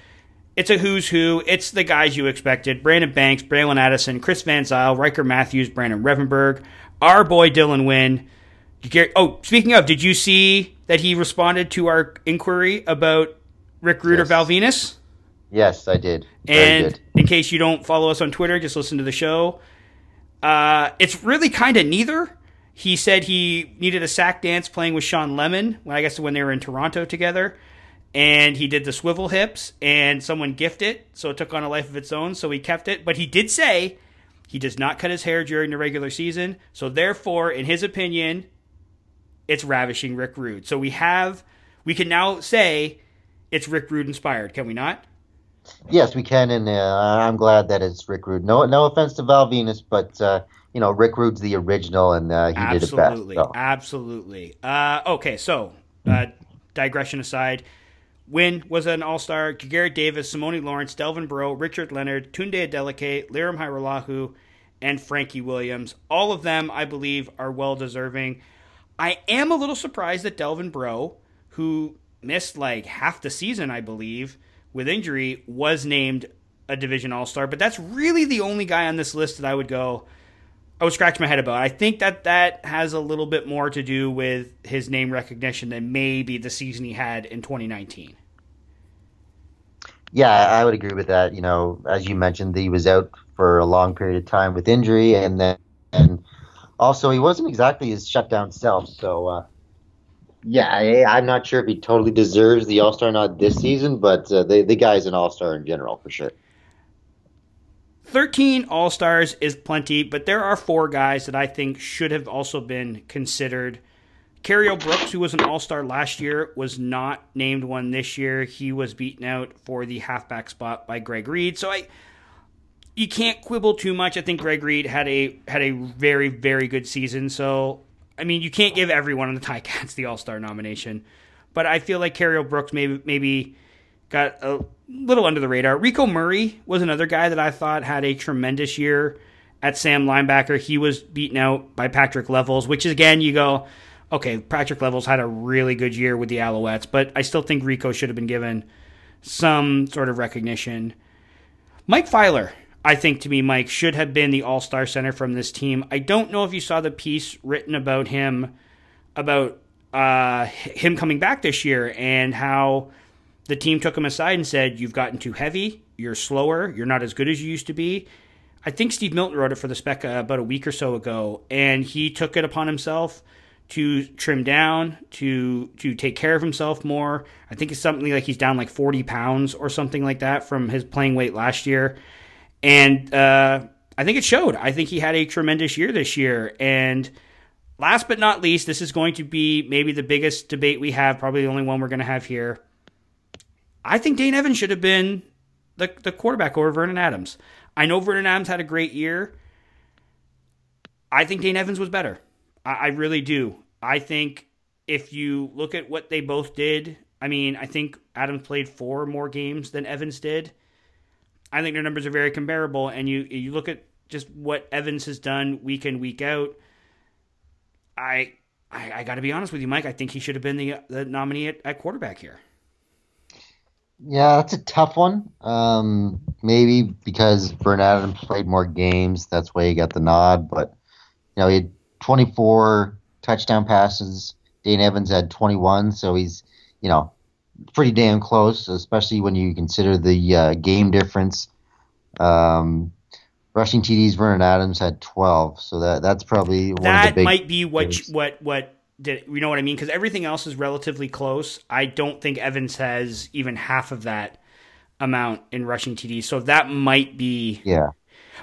It's a who's who. It's the guys you expected: Brandon Banks, Bralon Addison, Chris Van Zyl, Ryker Mathews, Brandon Revenberg, our boy Dylan Wynn. Oh, speaking of, did you see that he responded to our inquiry about Rick Rude yes. or Val Venis?
Yes, I did.
Very and good. in case you don't follow us on Twitter, just listen to the show. Uh, it's really kind of neither. He said he needed a sack dance playing with Shawn Lemon. Well, I guess when they were in Toronto together, and he did the swivel hips, and someone gifted it, so it took on a life of its own. So he kept it, but he did say he does not cut his hair during the regular season. So therefore, in his opinion, it's ravishing Rick Rude. So we have we can now say it's Rick Rude inspired, can we not?
Yes, we can, and uh, I'm glad that it's Rick Rude. No, no offense to Val Venis, but uh, you know Rick Rude's the original, and uh, he
absolutely,
did it best. So.
Absolutely. Uh, okay, so uh, digression aside, Wynn was an All Star. Ja'Gared Davis, Simoni Lawrence, Delvin Breaux, Richard Leonard, Tunde Adeleke, Lirim Hajrullahu, and Frankie Williams. All of them, I believe, are well deserving. I am a little surprised that Delvin Breaux, who missed like half the season, I believe, with injury, was named a Division All Star. But that's really the only guy on this list that I would go. I would scratch my head about. I think that that has a little bit more to do with his name recognition than maybe the season he had in 2019.
Yeah, I would agree with that. You know, as you mentioned, he was out for a long period of time with injury, and then and also he wasn't exactly his shutdown self. So, uh, yeah, I, am not sure if he totally deserves the All Star nod this season, but uh, the the guy's an All Star in general for sure.
13 All Stars is plenty, but there are four guys that I think should have also been considered Cariel Brooks, who was an All Star last year, was not named one this year. He was beaten out for the halfback spot by Greg Reid. So I, you can't quibble too much. I think Greg Reid had a had a very very good season. So I mean, you can't give everyone on the Ticats the All Star nomination, but I feel like Cariel Brooks maybe maybe got a little under the radar. Rico Murray was another guy that I thought had a tremendous year at Sam linebacker. He was beaten out by Patrick Levels, which is again you go okay, Patrick Levels had a really good year with the Alouettes, but I still think Rico should have been given some sort of recognition. Mike Filer, I think to me, Mike should have been the All Star center from this team. I don't know if you saw the piece written about him, about uh, him coming back this year and how the team took him aside and said, "You've gotten too heavy. You're slower. You're not as good as you used to be." I think Steve Milton wrote it for the Spec uh, about a week or so ago, and he took it upon himself to trim down, to to take care of himself more. I think it's something like he's down like 40 pounds or something like that from his playing weight last year. And uh, I think it showed. I think he had a tremendous year this year. And last but not least, this is going to be maybe the biggest debate we have, probably the only one we're going to have here. I think Dane Evans should have been the, the quarterback over Vernon Adams. I know Vernon Adams had a great year. I think Dane Evans was better. I, I really do. I think if you look at what they both did, I mean, I think Adams played four more games than Evans did. I think their numbers are very comparable, and you you look at just what Evans has done week in week out. I I, I got to be honest with you, Mike. I think he should have been the the nominee at, at quarterback here.
Yeah, that's a tough one. Um, maybe because Vernon Adams played more games, that's why he got the nod. But you know, he had 24 touchdown passes. Dane Evans had 21, so he's, you know, pretty damn close, especially when you consider the uh, game difference. Um, rushing TDs, Vernon Adams had 12, so that that's probably one
that
of the big
might be what you, what what did you know what I mean? Because everything else is relatively close. I don't think Evans has even half of that amount in rushing TDs, so that might be
yeah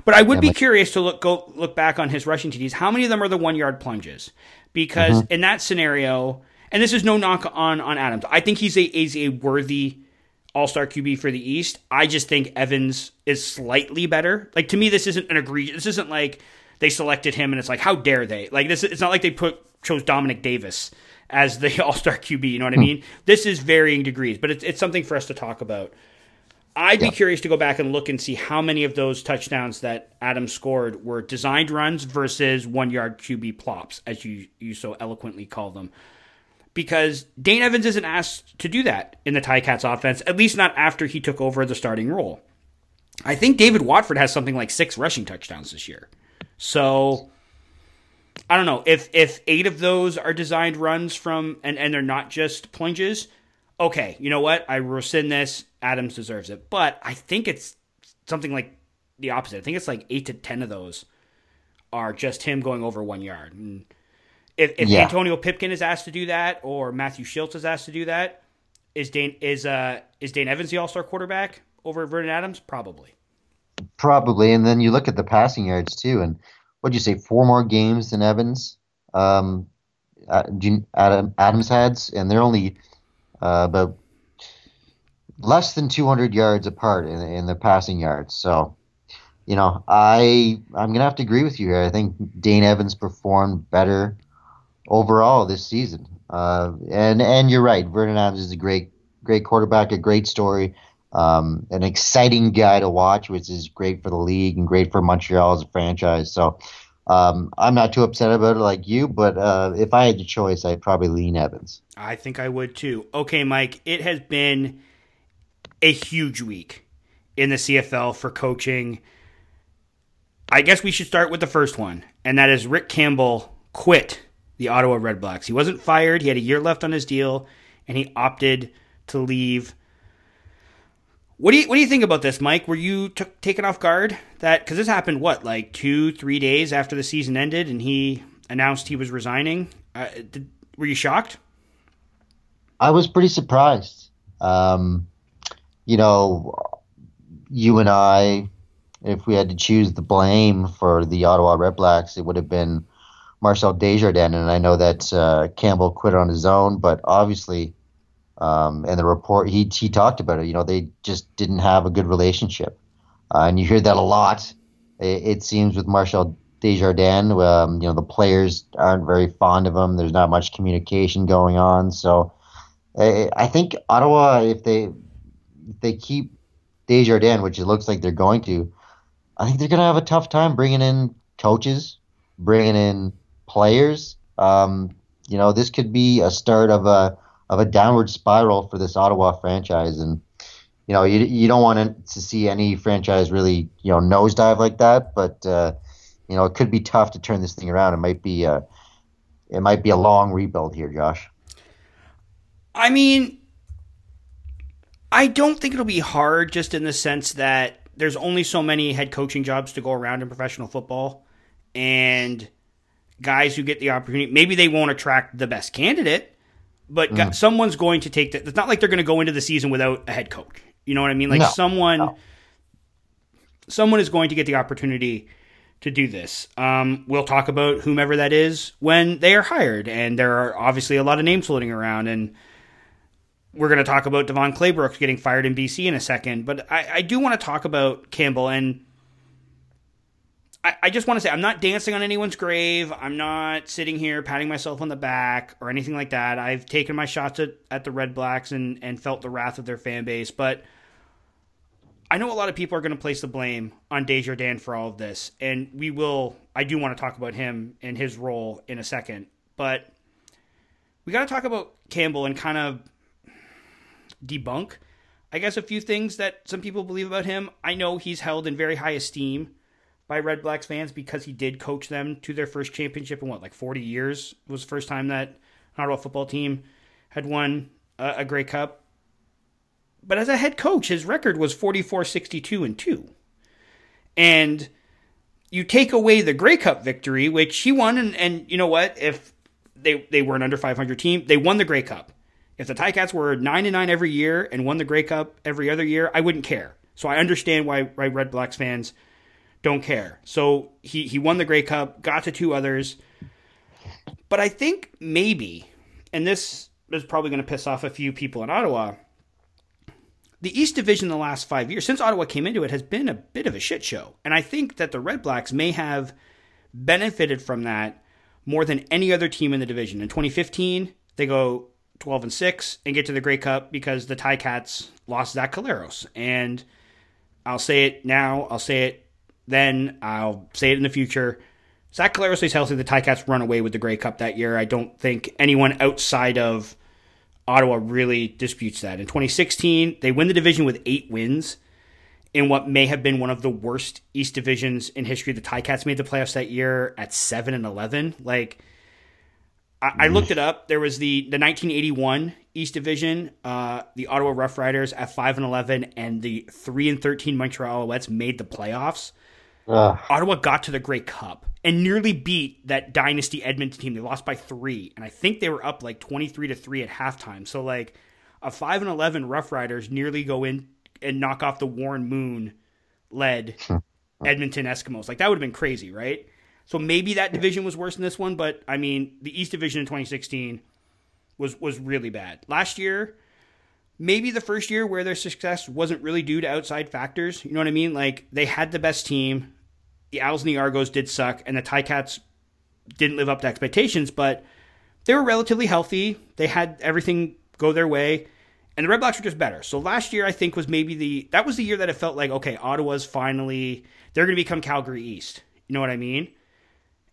but I would yeah, be curious to look go look back on his rushing TDs. How many of them are the one yard plunges? Because mm-hmm. in that scenario, and this is no knock on on Adams, I think he's a is a worthy All Star QB for the East. I just think Evans is slightly better. Like to me, this isn't an egregious. This isn't like they selected him and it's like how dare they? Like this, it's not like they put chose Dominic Davis as the All Star QB. You know what I hmm. mean? This is varying degrees, but it's it's something for us to talk about. I'd be curious to go back and look and see how many of those touchdowns that Adam scored were designed runs versus one yard QB plops, as you, you so eloquently call them. Because Dane Evans isn't asked to do that in the Ticats offense, at least not after he took over the starting role. I think David Watford has something like six rushing touchdowns this year. So I don't know if if eight of those are designed runs from and and they're not just plunges okay, you know what? I rescind this. Adams deserves it. But I think it's something like the opposite. I think it's like eight to ten of those are just him going over one yard. And if, if yeah. Antonio Pipkin is asked to do that, or Matthew Shiltz is asked to do that, is Dane is uh is Dane Evans the All Star quarterback over Vernon Adams? Probably.
Probably, and then you look at the passing yards too, and what'd you say? Four more games than Evans. Um, Adam Adams had, and they're only uh, about less than 200 yards apart in, in the passing yards. So, you know, I I'm gonna have to agree with you here. I think Dane Evans performed better overall this season. Uh, and and you're right, Vernon Adams is a great great quarterback, a great story, um, an exciting guy to watch, which is great for the league and great for Montreal as a franchise. So. Um, I'm not too upset about it like you, but uh, if I had the choice, I'd probably lean Evans.
I think I would too. Okay, Mike, it has been a huge week in the CFL for coaching. I guess we should start with the first one, and that is Rick Campbell quit the Ottawa Redblacks. He wasn't fired, he had a year left on his deal, and he opted to leave what do you what do you think about this, Mike? Were you t- taken off guard that because this happened what like two three days after the season ended and he announced he was resigning? Uh, did, were you shocked?
I was pretty surprised. Um, you know, you and I, if we had to choose the blame for the Ottawa Redblacks, it would have been Marcel Desjardins, and I know that uh, Campbell quit on his own, but obviously, um, and the report he he talked about it. You know, they just didn't have a good relationship, uh, and you hear that a lot. It, it seems with Marcel Desjardins, um, you know, the players aren't very fond of him. There's not much communication going on, so I, I think Ottawa, if they if they keep Desjardins, which it looks like they're going to, I think they're going to have a tough time bringing in coaches, bringing in players. Um, you know, this could be a start of a of a downward spiral for this Ottawa franchise, and you know, you you don't want to see any franchise really you know nosedive like that, but uh, you know, it could be tough to turn this thing around. It might be a it might be a long rebuild here, Josh.
I mean, I don't think it'll be hard just in the sense that there's only so many head coaching jobs to go around in professional football. And guys who get the opportunity, maybe they won't attract the best candidate, but mm. someone's going to take that. It's not like they're going to go into the season without a head coach. You know what I mean? Like no. someone, no. someone is going to get the opportunity to do this. Um, we'll talk about whomever that is when they are hired, and there are obviously a lot of names floating around, and we're going to talk about Devon Claybrooks getting fired in BC in a second, but I, I do want to talk about Campbell and I, I just want to say I'm not dancing on anyone's grave. I'm not sitting here patting myself on the back or anything like that. I've taken my shots at, at the Red Blacks and, and felt the wrath of their fan base, but I know a lot of people are going to place the blame on Desjardins for all of this, and we will. I do want to talk about him and his role in a second, but we got to talk about Campbell and kind of debunk, I guess, a few things that some people believe about him. I know he's held in very high esteem by Red Blacks fans because he did coach them to their first championship in what, like 40 years? It was the first time that an Ottawa football team had won a, a Grey Cup. But as a head coach, his record was 44 62 and 2. And you take away the Grey Cup victory, which he won, and, and you know what? If they, they were an under 500 team, they won the Grey Cup. If the Ticats were nine and nine every year and won the Grey Cup every other year, I wouldn't care. So I understand why, why Red Blacks fans don't care. So he he won the Grey Cup, got to two others, but I think maybe, and this is probably going to piss off a few people in Ottawa. The East Division the last five years, since Ottawa came into it, has been a bit of a shit show. And I think that the Red Blacks may have benefited from that more than any other team in the division. In 2015, they go 12 and 6 and get to the Grey Cup because the Ticats lost Zach Collaros. And I'll say it now, I'll say it then, I'll say it in the future. Zach Collaros stays healthy. The Ticats run away with the Grey Cup that year. I don't think anyone outside of Ottawa really disputes that. In 2016, they win the division with eight wins in what may have been one of the worst East divisions in history. The Ticats made the playoffs that year at 7 and 11. Like, I, I looked it up. There was the the 1981 East Division, uh, the Ottawa Rough Riders at five and 11, and the three and 13 Montreal Alouettes made the playoffs. Ugh. Ottawa got to the Grey Cup and nearly beat that dynasty Edmonton team. They lost by three, and I think they were up like 23 to three at halftime. So like a five and 11 Rough Riders nearly go in and knock off the Warren Moon led Edmonton Eskimos. Like that would have been crazy, right? So maybe that division was worse than this one, but I mean, the East Division in 2016 was was really bad. Last year, maybe the first year where their success wasn't really due to outside factors. You know what I mean? Like they had the best team. The Owls and the Argos did suck, and the Ticats didn't live up to expectations, but they were relatively healthy. They had everything go their way, and the Red Blacks were just better. So last year, I think was maybe the that was the year that it felt like okay, Ottawa's finally they're going to become Calgary East. You know what I mean?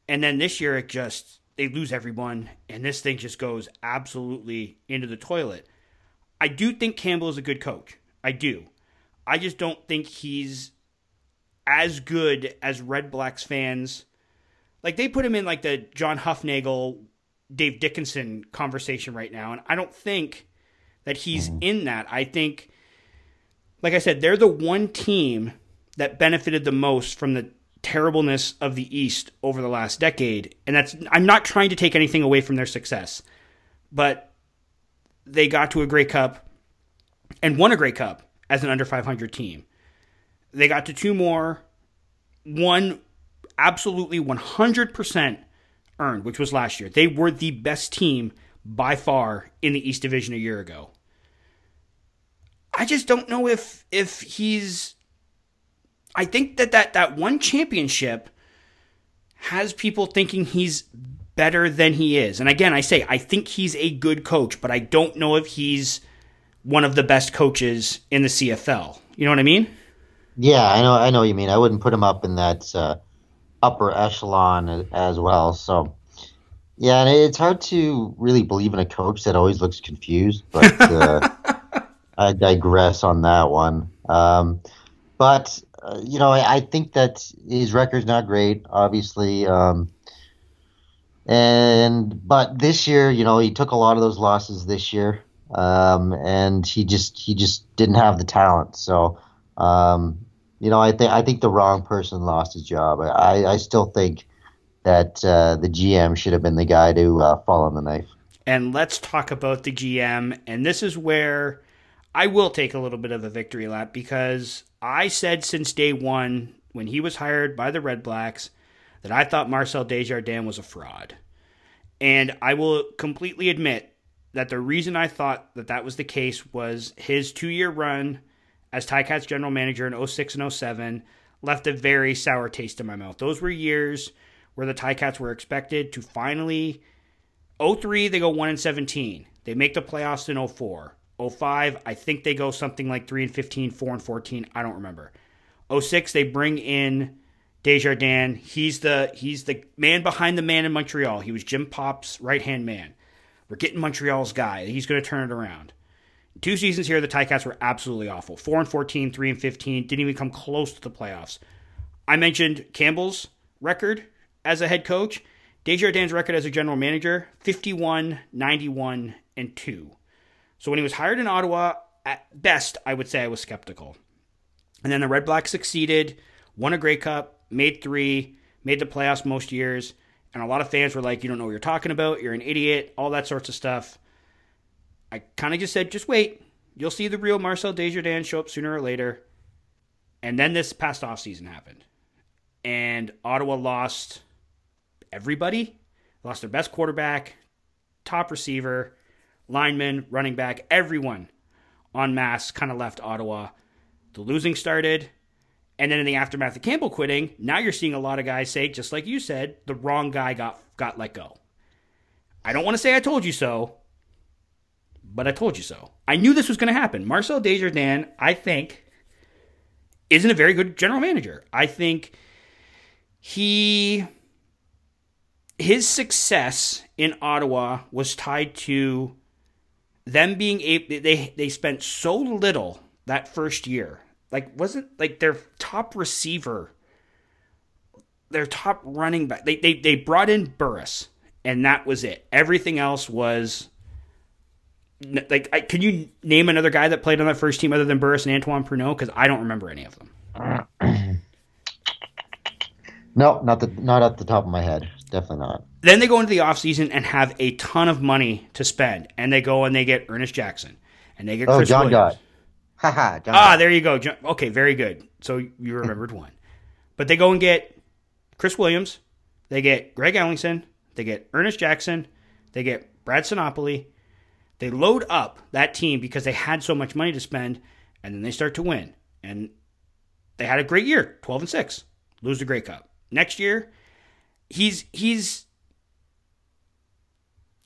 And then this year it just they lose everyone and this thing just goes absolutely into the toilet. I do think Campbell is a good coach. I do. I just don't think he's as good as Red Blacks fans like they put him in like the John Hufnagel, Dave Dickinson conversation right now and I don't think that he's mm-hmm. in that. I think like I said, they're the one team that benefited the most from the terribleness of the East over the last decade. And that's I'm not trying to take anything away from their success, but they got to a Grey Cup and won a Grey Cup as an under 500 team. They got to two more, one absolutely 100% earned, which was last year. They were the best team by far in the East Division a year ago. I just don't know if if he's I think that that, that one championship has people thinking he's better than he is. And again, I say I think he's a good coach, but I don't know if he's one of the best coaches in the CFL. You know what I mean?
Yeah, I know. I know what you mean. I wouldn't put him up in that uh, upper echelon as well. So, yeah, and it's hard to really believe in a coach that always looks confused. But uh, I digress on that one. Um, but uh, you know, I, I, think that his record's not great, obviously. Um, and but this year, you know, he took a lot of those losses this year, um, and he just he just didn't have the talent. So, um, you know, I think I think the wrong person lost his job. I I still think that uh, the GM should have been the guy to uh, fall on the knife.
And let's talk about the GM. And this is where I will take a little bit of a victory lap because I said since day one when he was hired by the Red Blacks that I thought Marcel Desjardins was a fraud. And I will completely admit that the reason I thought that that was the case was his two year run as Ticats general manager in 06 and 07 left a very sour taste in my mouth. Those were years where the Ticats were expected to finally 03 they go 1 and 17. They make the playoffs in 04. 05 I think they go something like 3 and 15, 4 and 14, I don't remember. 06 they bring in Desjardins, he's the he's the man behind the man in Montreal. He was Jim Popp's right hand man. We're getting Montreal's guy. He's going to turn it around. Two seasons here, the Ticats were absolutely awful. Four and 14, three and 15, didn't even come close to the playoffs. I mentioned Campbell's record as a head coach. Desjardins' record as a general manager 51, 91, and 2. So when he was hired in Ottawa, at best, I would say I was skeptical. And then the Red Blacks succeeded, won a Grey Cup, made three, made the playoffs most years, and a lot of fans were like, "You don't know what you're talking about. You're an idiot." All that sorts of stuff. I kind of just said, "Just wait. You'll see the real Marcel Desjardins show up sooner or later." And then this past off season happened, and Ottawa lost everybody. Lost their best quarterback, top receiver, lineman, running back, everyone en masse kind of left Ottawa. The losing started. And then in the aftermath of Campbell quitting, now you're seeing a lot of guys say, just like you said, the wrong guy got got let go. I don't want to say I told you so, but I told you so. I knew this was going to happen. Marcel Desjardins, I think, isn't a very good general manager. I think he his success in Ottawa was tied to them being able they they spent so little that first year like wasn't like their top receiver, their top running back. They they they brought in Burris, and that was it. Everything else was like. I, can you name another guy that played on that first team other than Burris and Antoine Pruneau? Because I don't remember any of them.
no, not the not at the top of my head. Definitely not.
Then they go into the offseason and have a ton of money to spend, and they go and they get Ernest Jackson, and they get
oh,
Chris
John
Williams.
God. Haha.
ah, there you go. Okay, very good. So you remembered one. But they go and get Chris Williams. They get Greg Ellingson. They get Ernest Jackson. They get Brad Sinopoli. They load up that team because they had so much money to spend, and then they start to win. And they had a great year, twelve and six, lose the Grey Cup. Next year, he's he's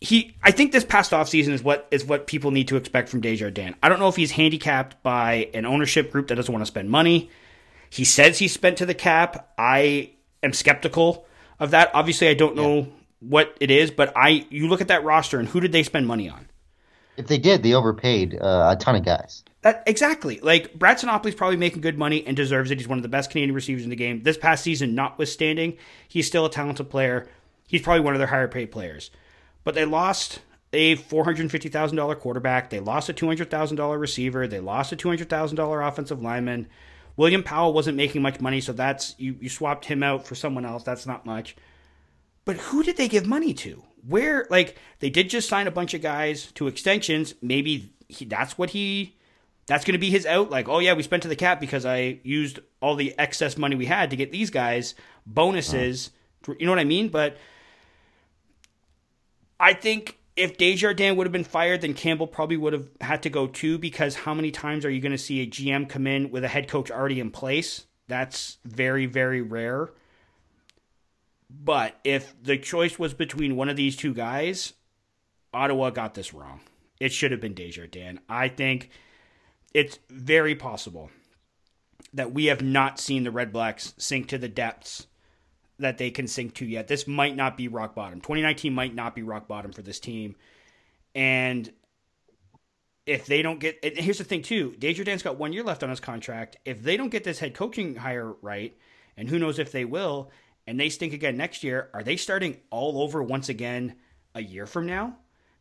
he I think this past offseason is what is what people need to expect from Desjardins. I don't know if he's handicapped by an ownership group that doesn't want to spend money. He says he spent to the cap. I am skeptical of that. Obviously, I don't know yeah. what it is, but I you look at that roster and who did they spend money on?
If they did, they overpaid uh, a ton of guys.
That, exactly. Like Brad Sinopoli's probably making good money and deserves it. He's one of the best Canadian receivers in the game. This past season, notwithstanding, he's still a talented player. He's probably one of their higher paid players. But they lost a $450,000 quarterback. They lost a $200,000 receiver. They lost a $200,000 offensive lineman. William Powell wasn't making much money, so that's you, you swapped him out for someone else. That's not much. But who did they give money to? Where like they did just sign a bunch of guys to extensions. Maybe he, that's what he that's going to be his out. Like, oh yeah, we spent to the cap because I used all the excess money we had to get these guys bonuses. Uh-huh. You know what I mean? But I think if Desjardins would have been fired, then Campbell probably would have had to go too. Because how many times are you going to see a GM come in with a head coach already in place? That's very, very rare. But if the choice was between one of these two guys, Ottawa got this wrong. It should have been Desjardins. I think it's very possible that we have not seen the Red Blacks sink to the depths that they can sink to yet. This might not be rock bottom. 2019 might not be rock bottom for this team. And if they don't get, here's the thing too, Desjardins got one year left on his contract. If they don't get this head coaching hire right, and who knows if they will, and they stink again next year, are they starting all over once again a year from now?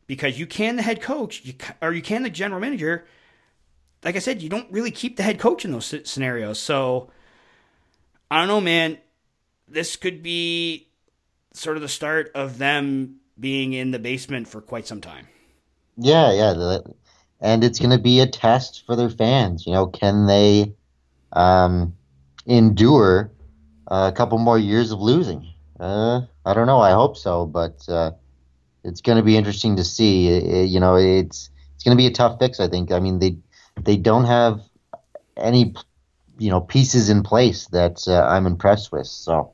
Because you can the head coach, you, or you can the general manager. Like I said, you don't really keep the head coach in those scenarios. So I don't know, man this could be sort of the start of them being in the basement for quite some time.
Yeah, yeah, and it's going to be a test for their fans. You know, can they um, endure a couple more years of losing? Uh, I don't know. I hope so, but uh, it's going to be interesting to see. It, you know, it's it's going to be a tough fix. I think. I mean, they they don't have any you know pieces in place that uh, I'm impressed with. So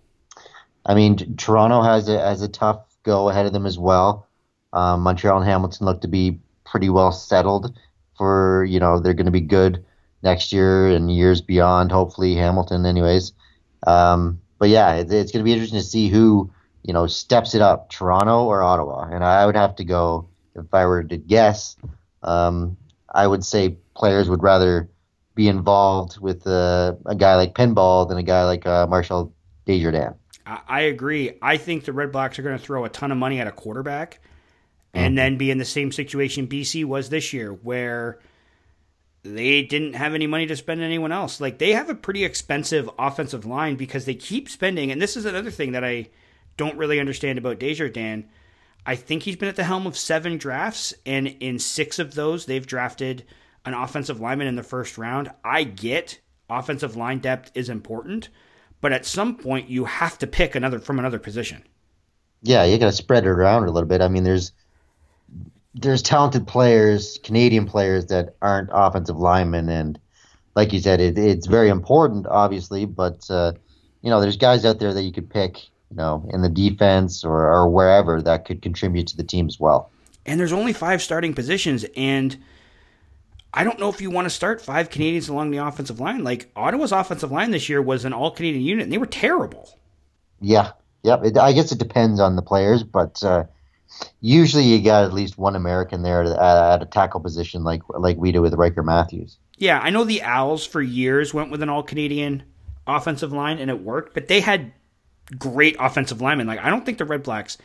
I mean, Toronto has a has a tough go ahead of them as well. Um, Montreal and Hamilton look to be pretty well settled for you know they're going to be good next year and years beyond. Hopefully, Hamilton, anyways. Um, but yeah, it, it's going to be interesting to see who you know steps it up, Toronto or Ottawa. And I would have to go if I were to guess. Um, I would say players would rather be involved with uh, a guy like Pinball than a guy like uh, Marcel Desjardins.
I agree. I think the Red Blacks are going to throw a ton of money at a quarterback and mm-hmm. then be in the same situation BC was this year where they didn't have any money to spend on anyone else. Like they have a pretty expensive offensive line because they keep spending and this is another thing that I don't really understand about Desjardins. I think he's been at the helm of 7 drafts and in 6 of those they've drafted an offensive lineman in the first round. I get offensive line depth is important but at some point you have to pick another from another position.
Yeah, you got to spread it around a little bit. I mean, there's there's talented players, Canadian players that aren't offensive linemen, and like you said, it, it's very important, obviously. But uh, you know, there's guys out there that you could pick, you know, in the defense or, or wherever that could contribute to the team as well.
And there's only five starting positions, and I don't know if you want to start five Canadians along the offensive line. Like Ottawa's offensive line this year was an all Canadian unit, and they were terrible.
Yeah, yeah. I guess it depends on the players, but uh, usually you got at least one American there at, at, a tackle position, like like we do with Ryker Mathews.
Yeah, I know the Owls for years went with an all Canadian offensive line, and it worked. But they had great offensive linemen. Like I don't think the Red Blacks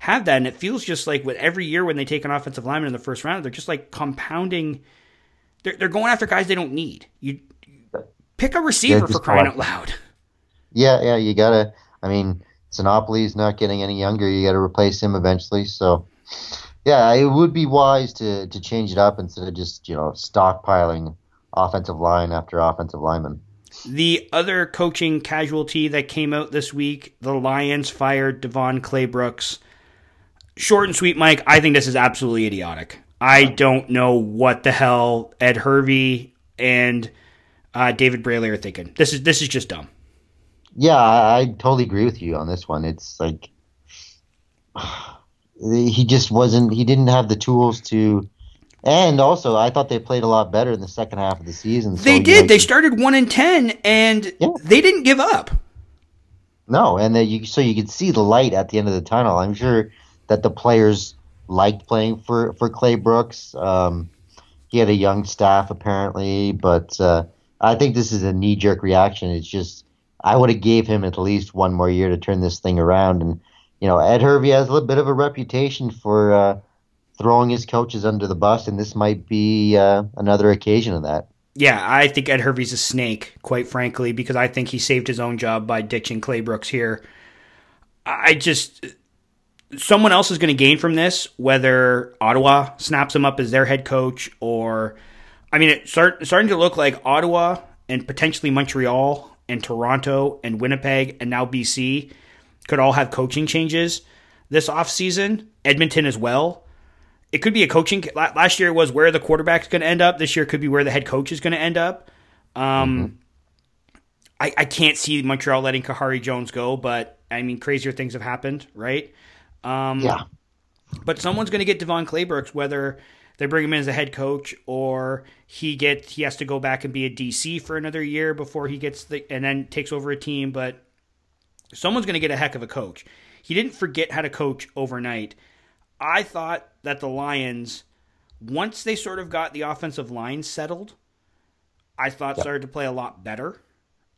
have that, and it feels just like with every year when they take an offensive lineman in the first round, they're just like compounding they're, they're going after guys they don't need. You pick a receiver yeah, for crying out loud.
Yeah, yeah, you gotta. I mean, Sinopoli's not getting any younger. You got to replace him eventually. So, yeah, it would be wise to to change it up instead of just you know stockpiling offensive line after offensive lineman.
The other coaching casualty that came out this week, the Lions fired Devon Claybrooks. Short and sweet, Mike. I think this is absolutely idiotic. I don't know what the hell Ed Hervey and uh, David Braley are thinking. This is this is just dumb.
Yeah, I, I totally agree with you on this one. It's like he just wasn't. He didn't have the tools to. And also, I thought they played a lot better in the second half of the season.
So, they did. Know, they started one and ten, and yeah. they didn't give up.
No, and you, so you could see the light at the end of the tunnel. I'm sure that the players liked playing for for Claybrooks. Um, he had a young staff apparently, but uh, I think this is a knee jerk reaction. It's just I would have gave him at least one more year to turn this thing around. And you know, Ed Hervey has a little bit of a reputation for uh, throwing his coaches under the bus, and this might be uh, another occasion of that.
Yeah, I think Ed Hervey's a snake, quite frankly, because I think he saved his own job by ditching Claybrooks here. I just someone else is going to gain from this, whether Ottawa snaps him up as their head coach or, I mean, it's start, starting to look like Ottawa and potentially Montreal and Toronto and Winnipeg and now BC could all have coaching changes this offseason, Edmonton as well. It could be a coaching. Last year it was where the quarterback's going to end up. This year it could be where the head coach is going to end up. Um, mm-hmm. I, I can't see Montreal letting Khari Jones go, but I mean, crazier things have happened, right?
Um, yeah.
But someone's going to get Devon Claybrooks, whether they bring him in as a head coach or he get he has to go back and be a DC for another year before he gets the and then takes over a team. But someone's going to get a heck of a coach. He didn't forget how to coach overnight. I thought that the Lions, once they sort of got the offensive line settled, I thought started to play a lot better.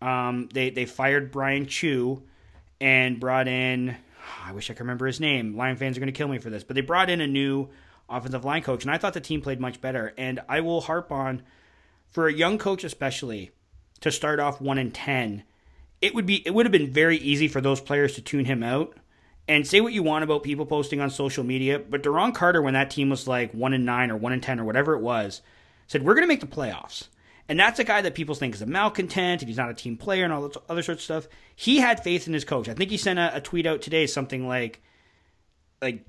Um, they they fired Brian Chew and brought in. I wish I could remember his name. Lion fans are going to kill me for this, but they brought in a new offensive line coach, and I thought the team played much better. And I will harp on for a young coach, especially to start off one and ten. It would be it would have been very easy for those players to tune him out and say what you want about people posting on social media, but Duron Carter, when that team was like one and nine or one and ten or whatever it was, said we're going to make the playoffs. And that's a guy that people think is a malcontent and he's not a team player and all this other sorts of stuff. He had faith in his coach. I think he sent a, a tweet out today, something like, like,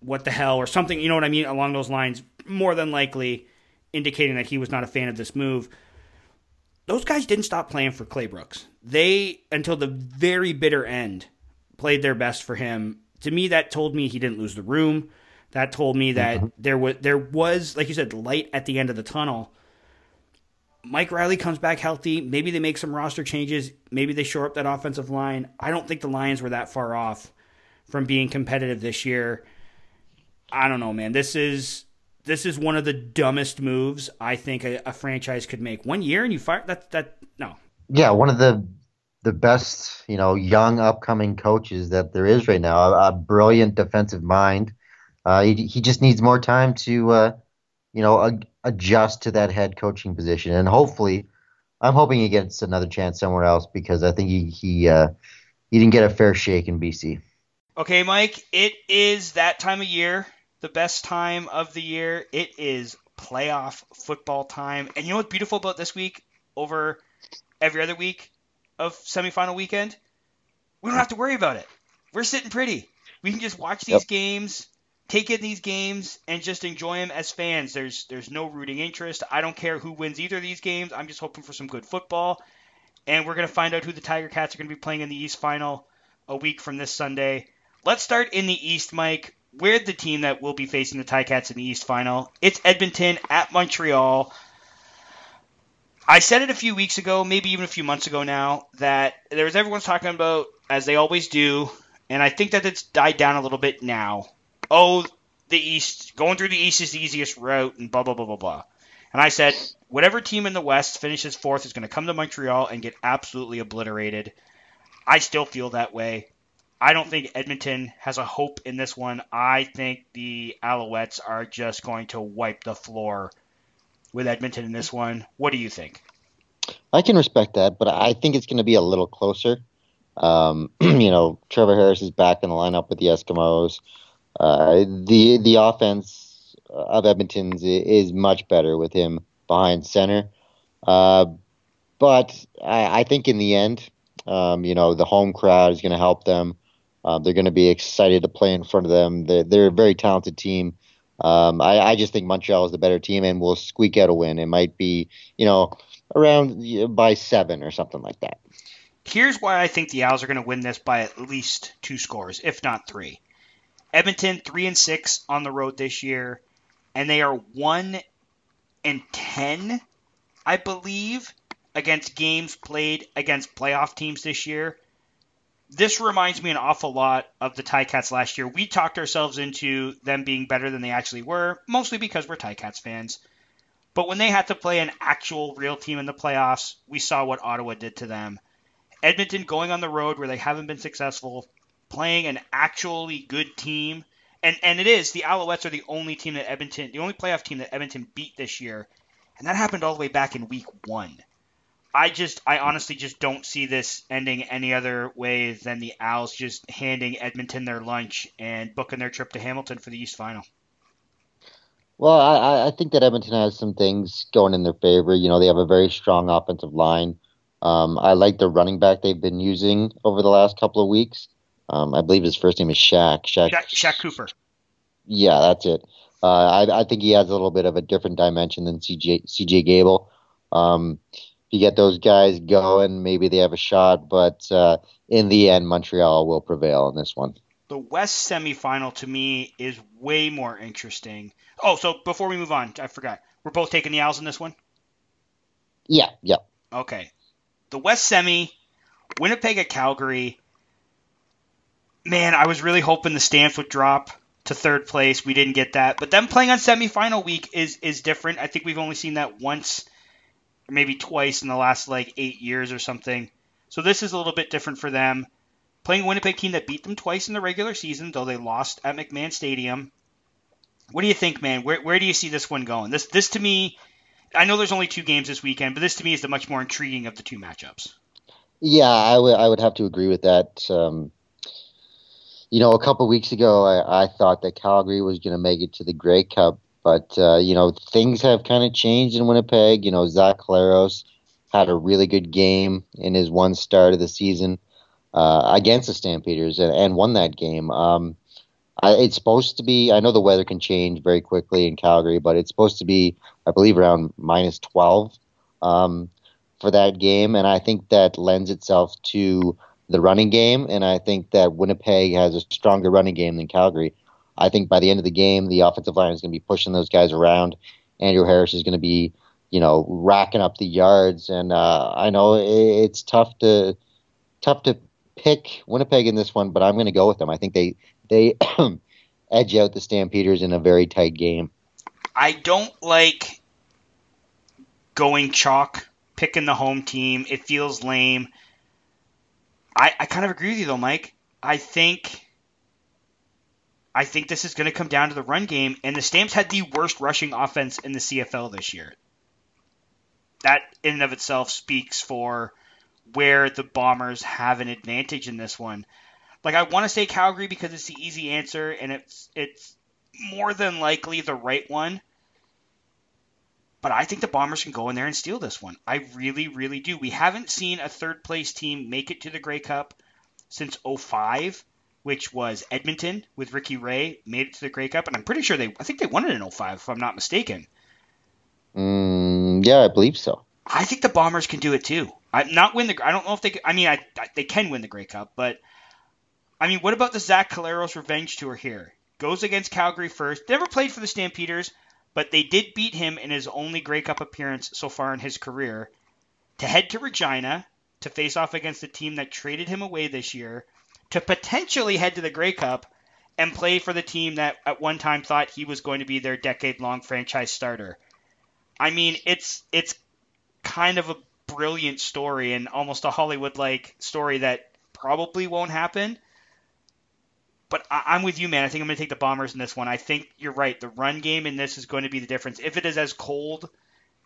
what the hell or something. You know what I mean along those lines. More than likely, indicating that he was not a fan of this move. Those guys didn't stop playing for Claybrooks. They until the very bitter end played their best for him. To me, that told me he didn't lose the room. That told me that mm-hmm. there was there was, like you said, light at the end of the tunnel. Mike Riley comes back healthy. Maybe they make some roster changes. Maybe they shore up that offensive line. I don't think the Lions were that far off from being competitive this year. I don't know, man. This is this is one of the dumbest moves I think a, a franchise could make. One year and you fire that that no.
Yeah, one of the the best, you know, young upcoming coaches that there is right now. A, a brilliant defensive mind. Uh, he, he just needs more time to, uh, you know, a, adjust to that head coaching position, and hopefully, I'm hoping he gets another chance somewhere else because I think he he uh, he didn't get a fair shake in BC.
Okay, Mike, it is that time of year, the best time of the year. It is playoff football time, and you know what's beautiful about this week over every other week? of semifinal weekend, we don't have to worry about it. We're sitting pretty. We can just watch these yep. games, take in these games, and just enjoy them as fans. There's there's no rooting interest. I don't care who wins either of these games. I'm just hoping for some good football. And we're gonna find out who the Tiger Cats are gonna be playing in the East Final a week from this Sunday. Let's start in the East, Mike. We're the team that will be facing the Ticats in the East Final. It's Edmonton at Montreal. I said it a few weeks ago, maybe even a few months ago now, that there was everyone's talking about, as they always do, and I think that it's died down a little bit now. Oh, the East, going through the East is the easiest route, and blah, blah, blah, blah, blah. And I said, whatever team in the West finishes fourth is going to come to Montreal and get absolutely obliterated. I still feel that way. I don't think Edmonton has a hope in this one. I think the Alouettes are just going to wipe the floor with Edmonton in this one. What do you think?
I can respect that, but I think it's going to be a little closer. Um, you know, Trevor Harris is back in the lineup with the Eskimos. Uh, the the offense of Edmonton's is much better with him behind center. Uh, but I, I, think in the end, um, you know, the home crowd is going to help them. Uh, they're going to be excited to play in front of them. They're, they're a very talented team. Um, I, I, just think Montreal is the better team and will squeak out a win. It might be, you know, around by seven or something like that.
Here's why I think the Owls are going to win this by at least two scores, if not three. Edmonton three and six on the road this year, and they are one and ten, I believe, against games played against playoff teams this year this reminds me an awful lot of the Ticats last year. We talked ourselves into them being better than they actually were, mostly because we're Ticats fans. But when they had to play an actual real team in the playoffs, we saw what Ottawa did to them. Edmonton going on the road where they haven't been successful, playing an actually good team. And and it is, the Alouettes are the only team that Edmonton the only playoff team that Edmonton beat this year. And that happened all the way back in week one. I just, I honestly just don't see this ending any other way than the Owls just handing Edmonton their lunch and booking their trip to Hamilton for the East Final.
Well, I, I think that Edmonton has some things going in their favor. You know, they have a very strong offensive line. Um, I like the running back they've been using over the last couple of weeks. Um, I believe his first name is Shaq. Shaq.
Shaq, Shaq Cooper.
Yeah, that's it. Uh, I, I think he has a little bit of a different dimension than CJ CJ Gable. Um, you get those guys going, maybe they have a shot. But uh, in the end, Montreal will prevail in this one.
The West semifinal to me is way more interesting. Oh, so before we move on, I forgot. We're both taking the Als in this one.
Yeah, yeah.
Okay. The West semi, Winnipeg at Calgary. Man, I was really hoping the Stamps would drop to third place. We didn't get that. But them playing on semifinal week is is different. I think we've only seen that once, maybe twice in the last like eight years or something. So this is a little bit different for them. Playing a Winnipeg team that beat them twice in the regular season, though they lost at McMahon Stadium. What do you think, man? Where, where do you see this one going? This this to me, I know there's only two games this weekend, but this to me is the much more intriguing of the two matchups.
Yeah, I would I would have to agree with that. Um, you know, a couple weeks ago, I, I thought that Calgary was going to make it to the Grey Cup, but uh, you know, things have kind of changed in Winnipeg. You know, Zach Collaros had a really good game in his one start of the season uh, against the Stampeders and, and won that game. Um, I, it's supposed to be. I know the weather can change very quickly in Calgary, but it's supposed to be, I believe, around minus twelve um, for that game, and I think that lends itself to the running game, and I think that Winnipeg has a stronger running game than Calgary. I think by the end of the game, the offensive line is going to be pushing those guys around. Andrew Harris is going to be, you know, racking up the yards, and uh, I know it's tough to tough to pick Winnipeg in this one, but I'm going to go with them. I think they they edge out the Stampeders in a very tight game.
I don't like going chalk, picking the home team. It feels lame. I, I kind of agree with you though, Mike. I think I think this is going to come down to the run game, and the Stamps had the worst rushing offense in the CFL this year. That in and of itself speaks for where the Bombers have an advantage in this one. Like I want to say Calgary because it's the easy answer, and it's it's more than likely the right one. But I think the Bombers can go in there and steal this one. I really, really do. We haven't seen a third place team make it to the Grey Cup since 05, which was Edmonton with Ricky Ray made it to the Grey Cup, and I'm pretty sure they I think they won it in 05 if I'm not mistaken.
Mm, yeah, I believe so.
I think the Bombers can do it too. I not win the. I don't know if they. I mean, I, I they can win the Grey Cup, but I mean, what about the Zach Collaros Revenge Tour here? Goes against Calgary first. Never played for the Stampeders, but they did beat him in his only Grey Cup appearance so far in his career. To head to Regina to face off against the team that traded him away this year, to potentially head to the Grey Cup and play for the team that at one time thought he was going to be their decade-long franchise starter. I mean, it's it's kind of a brilliant story and almost a Hollywood-like story that probably won't happen but I, am with you, man. I think I'm going to take the Bombers in this one. I think you're right. The run game in this is going to be the difference. If it is as cold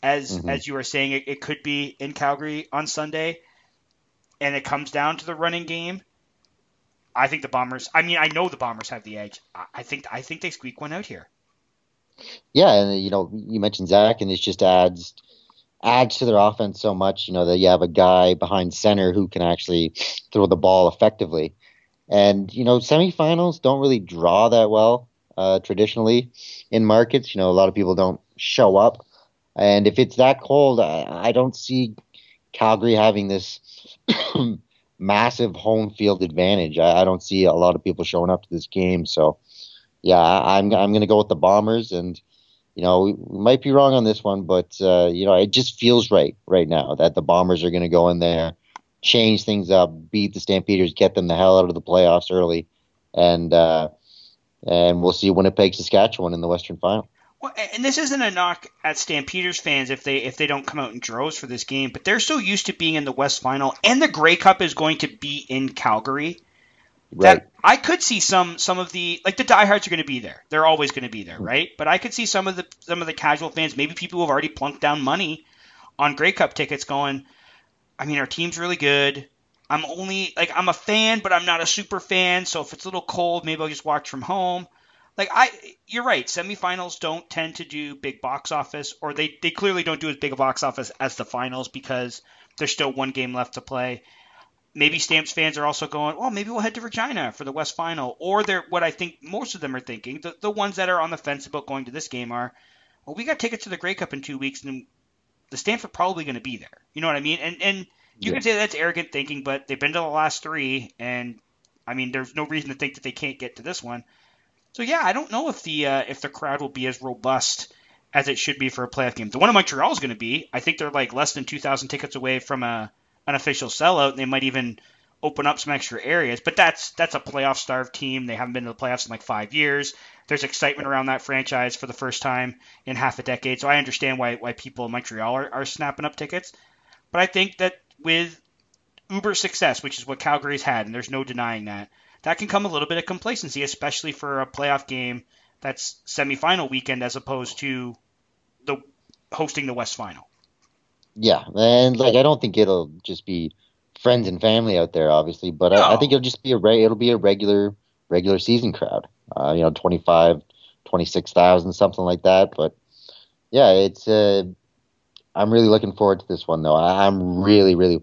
as mm-hmm. as you are saying it, it could be in Calgary on Sunday, and it comes down to the running game, I think the Bombers. I mean, I know the Bombers have the edge. I, think I think they squeak one out here.
Yeah, and you know, you mentioned Zach, and it just adds adds to their offense so much. You know that you have a guy behind center who can actually throw the ball effectively. And you know, semifinals don't really draw that well uh, traditionally in markets. You know, a lot of people don't show up, and if it's that cold, I, I don't see Calgary having this massive home field advantage. I, I, don't see a lot of people showing up to this game. So, yeah, I, am I'm, I'm going to go with the Bombers, and you know, we, we might be wrong on this one, but uh, you know, it just feels right right now that the Bombers are going to go in there change things up, beat the Stampeders, get them the hell out of the playoffs early, and uh, and we'll see Winnipeg, Saskatchewan in the Western Final.
Well, and this isn't a knock at Stampeders fans if they if they don't come out in droves for this game, but they're so used to being in the West Final, and the Grey Cup is going to be in Calgary. Right. That I could see some some of the like the diehards are going to be there. They're always going to be there, right? But I could see some of the some of the casual fans, maybe people who have already plunked down money on Grey Cup tickets, going, I mean, our team's really good. I'm only like I'm a fan, but I'm not a super fan. So if it's a little cold, maybe I'll just watch from home. Like I, you're right. Semifinals don't tend to do big box office, or they they clearly don't do as big a box office as the finals because there's still one game left to play. maybe Stamps fans are also going, well, maybe we'll head to Regina for the West Final. Or they're what I think most of them are thinking, the, the ones that are on the fence about going to this game are, well, we got tickets to the Grey Cup in two weeks, and the Stamps are probably going to be there. You know what I mean? And and you yeah. can say that's arrogant thinking, but they've been to the last three, and I mean, there's no reason to think that they can't get to this one. So yeah, I don't know if the uh, if the crowd will be as robust as it should be for a playoff game. The one in Montreal is going to be. I think they're like less than 2,000 tickets away from a an official sellout. And they might even open up some extra areas. But that's that's a playoff starved team. They haven't been to the playoffs in like five years. There's excitement around that franchise for the first time in half a decade. So I understand why why people in Montreal are, are snapping up tickets. But I think that with uber success, which is what Calgary's had, and there's no denying that, that can come a little bit of complacency, especially for a playoff game that's semifinal weekend as opposed to the hosting the West Final.
Yeah, and like I don't think it'll just be friends and family out there, obviously, but no. I, I, think it'll just be a re- it'll be a regular regular season crowd. Uh, you know, 25, 26,000, something like that. But yeah, it's uh, I'm really looking forward to this one though. I, am really, really, you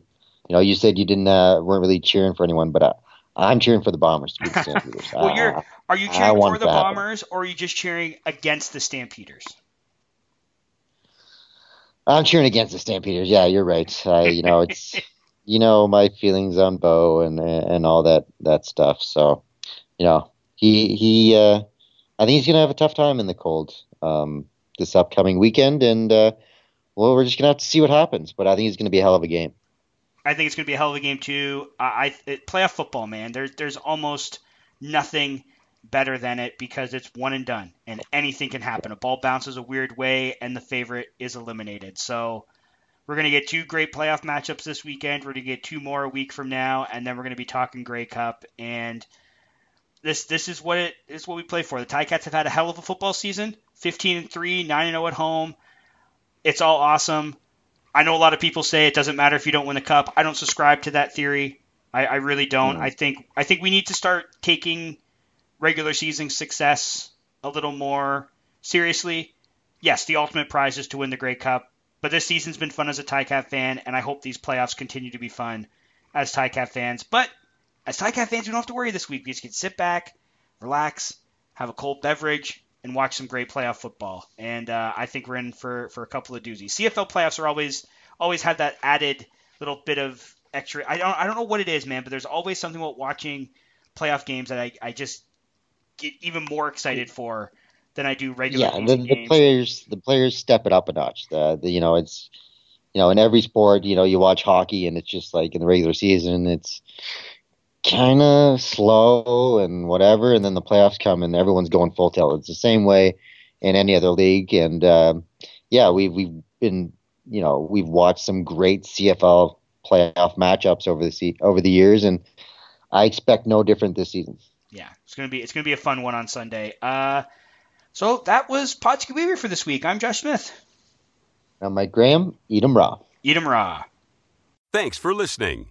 know, you said you didn't uh, weren't really cheering for anyone, but I, I'm cheering for the Bombers to beat the Stampeders.
well, you're are you cheering for the Bombers or are you just cheering against the Stampeders?
I'm cheering against the Stampeders. Yeah, you're right. Uh, you know, it's you know my feelings on Bo and and all that that stuff. So, you know, he he. Uh, I think he's gonna have a tough time in the cold um, this upcoming weekend, and uh, well, we're just gonna have to see what happens. But I think it's gonna be a hell of a game.
I think it's gonna be a hell of a game too. I, I playoff football, man. There's there's almost nothing better than it because it's one and done and anything can happen. A ball bounces a weird way and the favorite is eliminated. So we're going to get two great playoff matchups this weekend. We're going to get two more a week from now and then we're going to be talking Grey Cup and this this is what it is what we play for. The Ticats have had a hell of a football season. 15 and 3, 9 and 0 at home. It's all awesome. I know a lot of people say it doesn't matter if you don't win the cup. I don't subscribe to that theory. I, I really don't. Mm. I think I think we need to start taking regular season success a little more seriously, yes, the ultimate prize is to win the Grey Cup. But this season's been fun as a Ticat fan, and I hope these playoffs continue to be fun as Ticat fans. But as Ticat fans, we don't have to worry this week. We just can sit back, relax, have a cold beverage, and watch some great playoff football. And uh, I think we're in for, for a couple of doozies. CFL playoffs are always always have that added little bit of extra. I don't I don't know what it is, man, but there's always something about watching playoff games that I, I just get even more excited for than I do regular.
Yeah, the, the players the players step it up a notch. The, the, you know it's you know in every sport you know you watch hockey and it's just like in the regular season it's kind of slow and whatever, and then the playoffs come and everyone's going full tilt. It's the same way in any other league, and um, yeah, we've we've been you know we've watched some great CFL playoff matchups over the over the years, and I expect no different this season
yeah, it's gonna be it's gonna be a fun one on Sunday. Uh, so that was Podsky Weaver for this week. I'm Josh Smith.
I'm Mike Graham. Eat 'em raw.
Eat 'em raw.
Thanks for listening.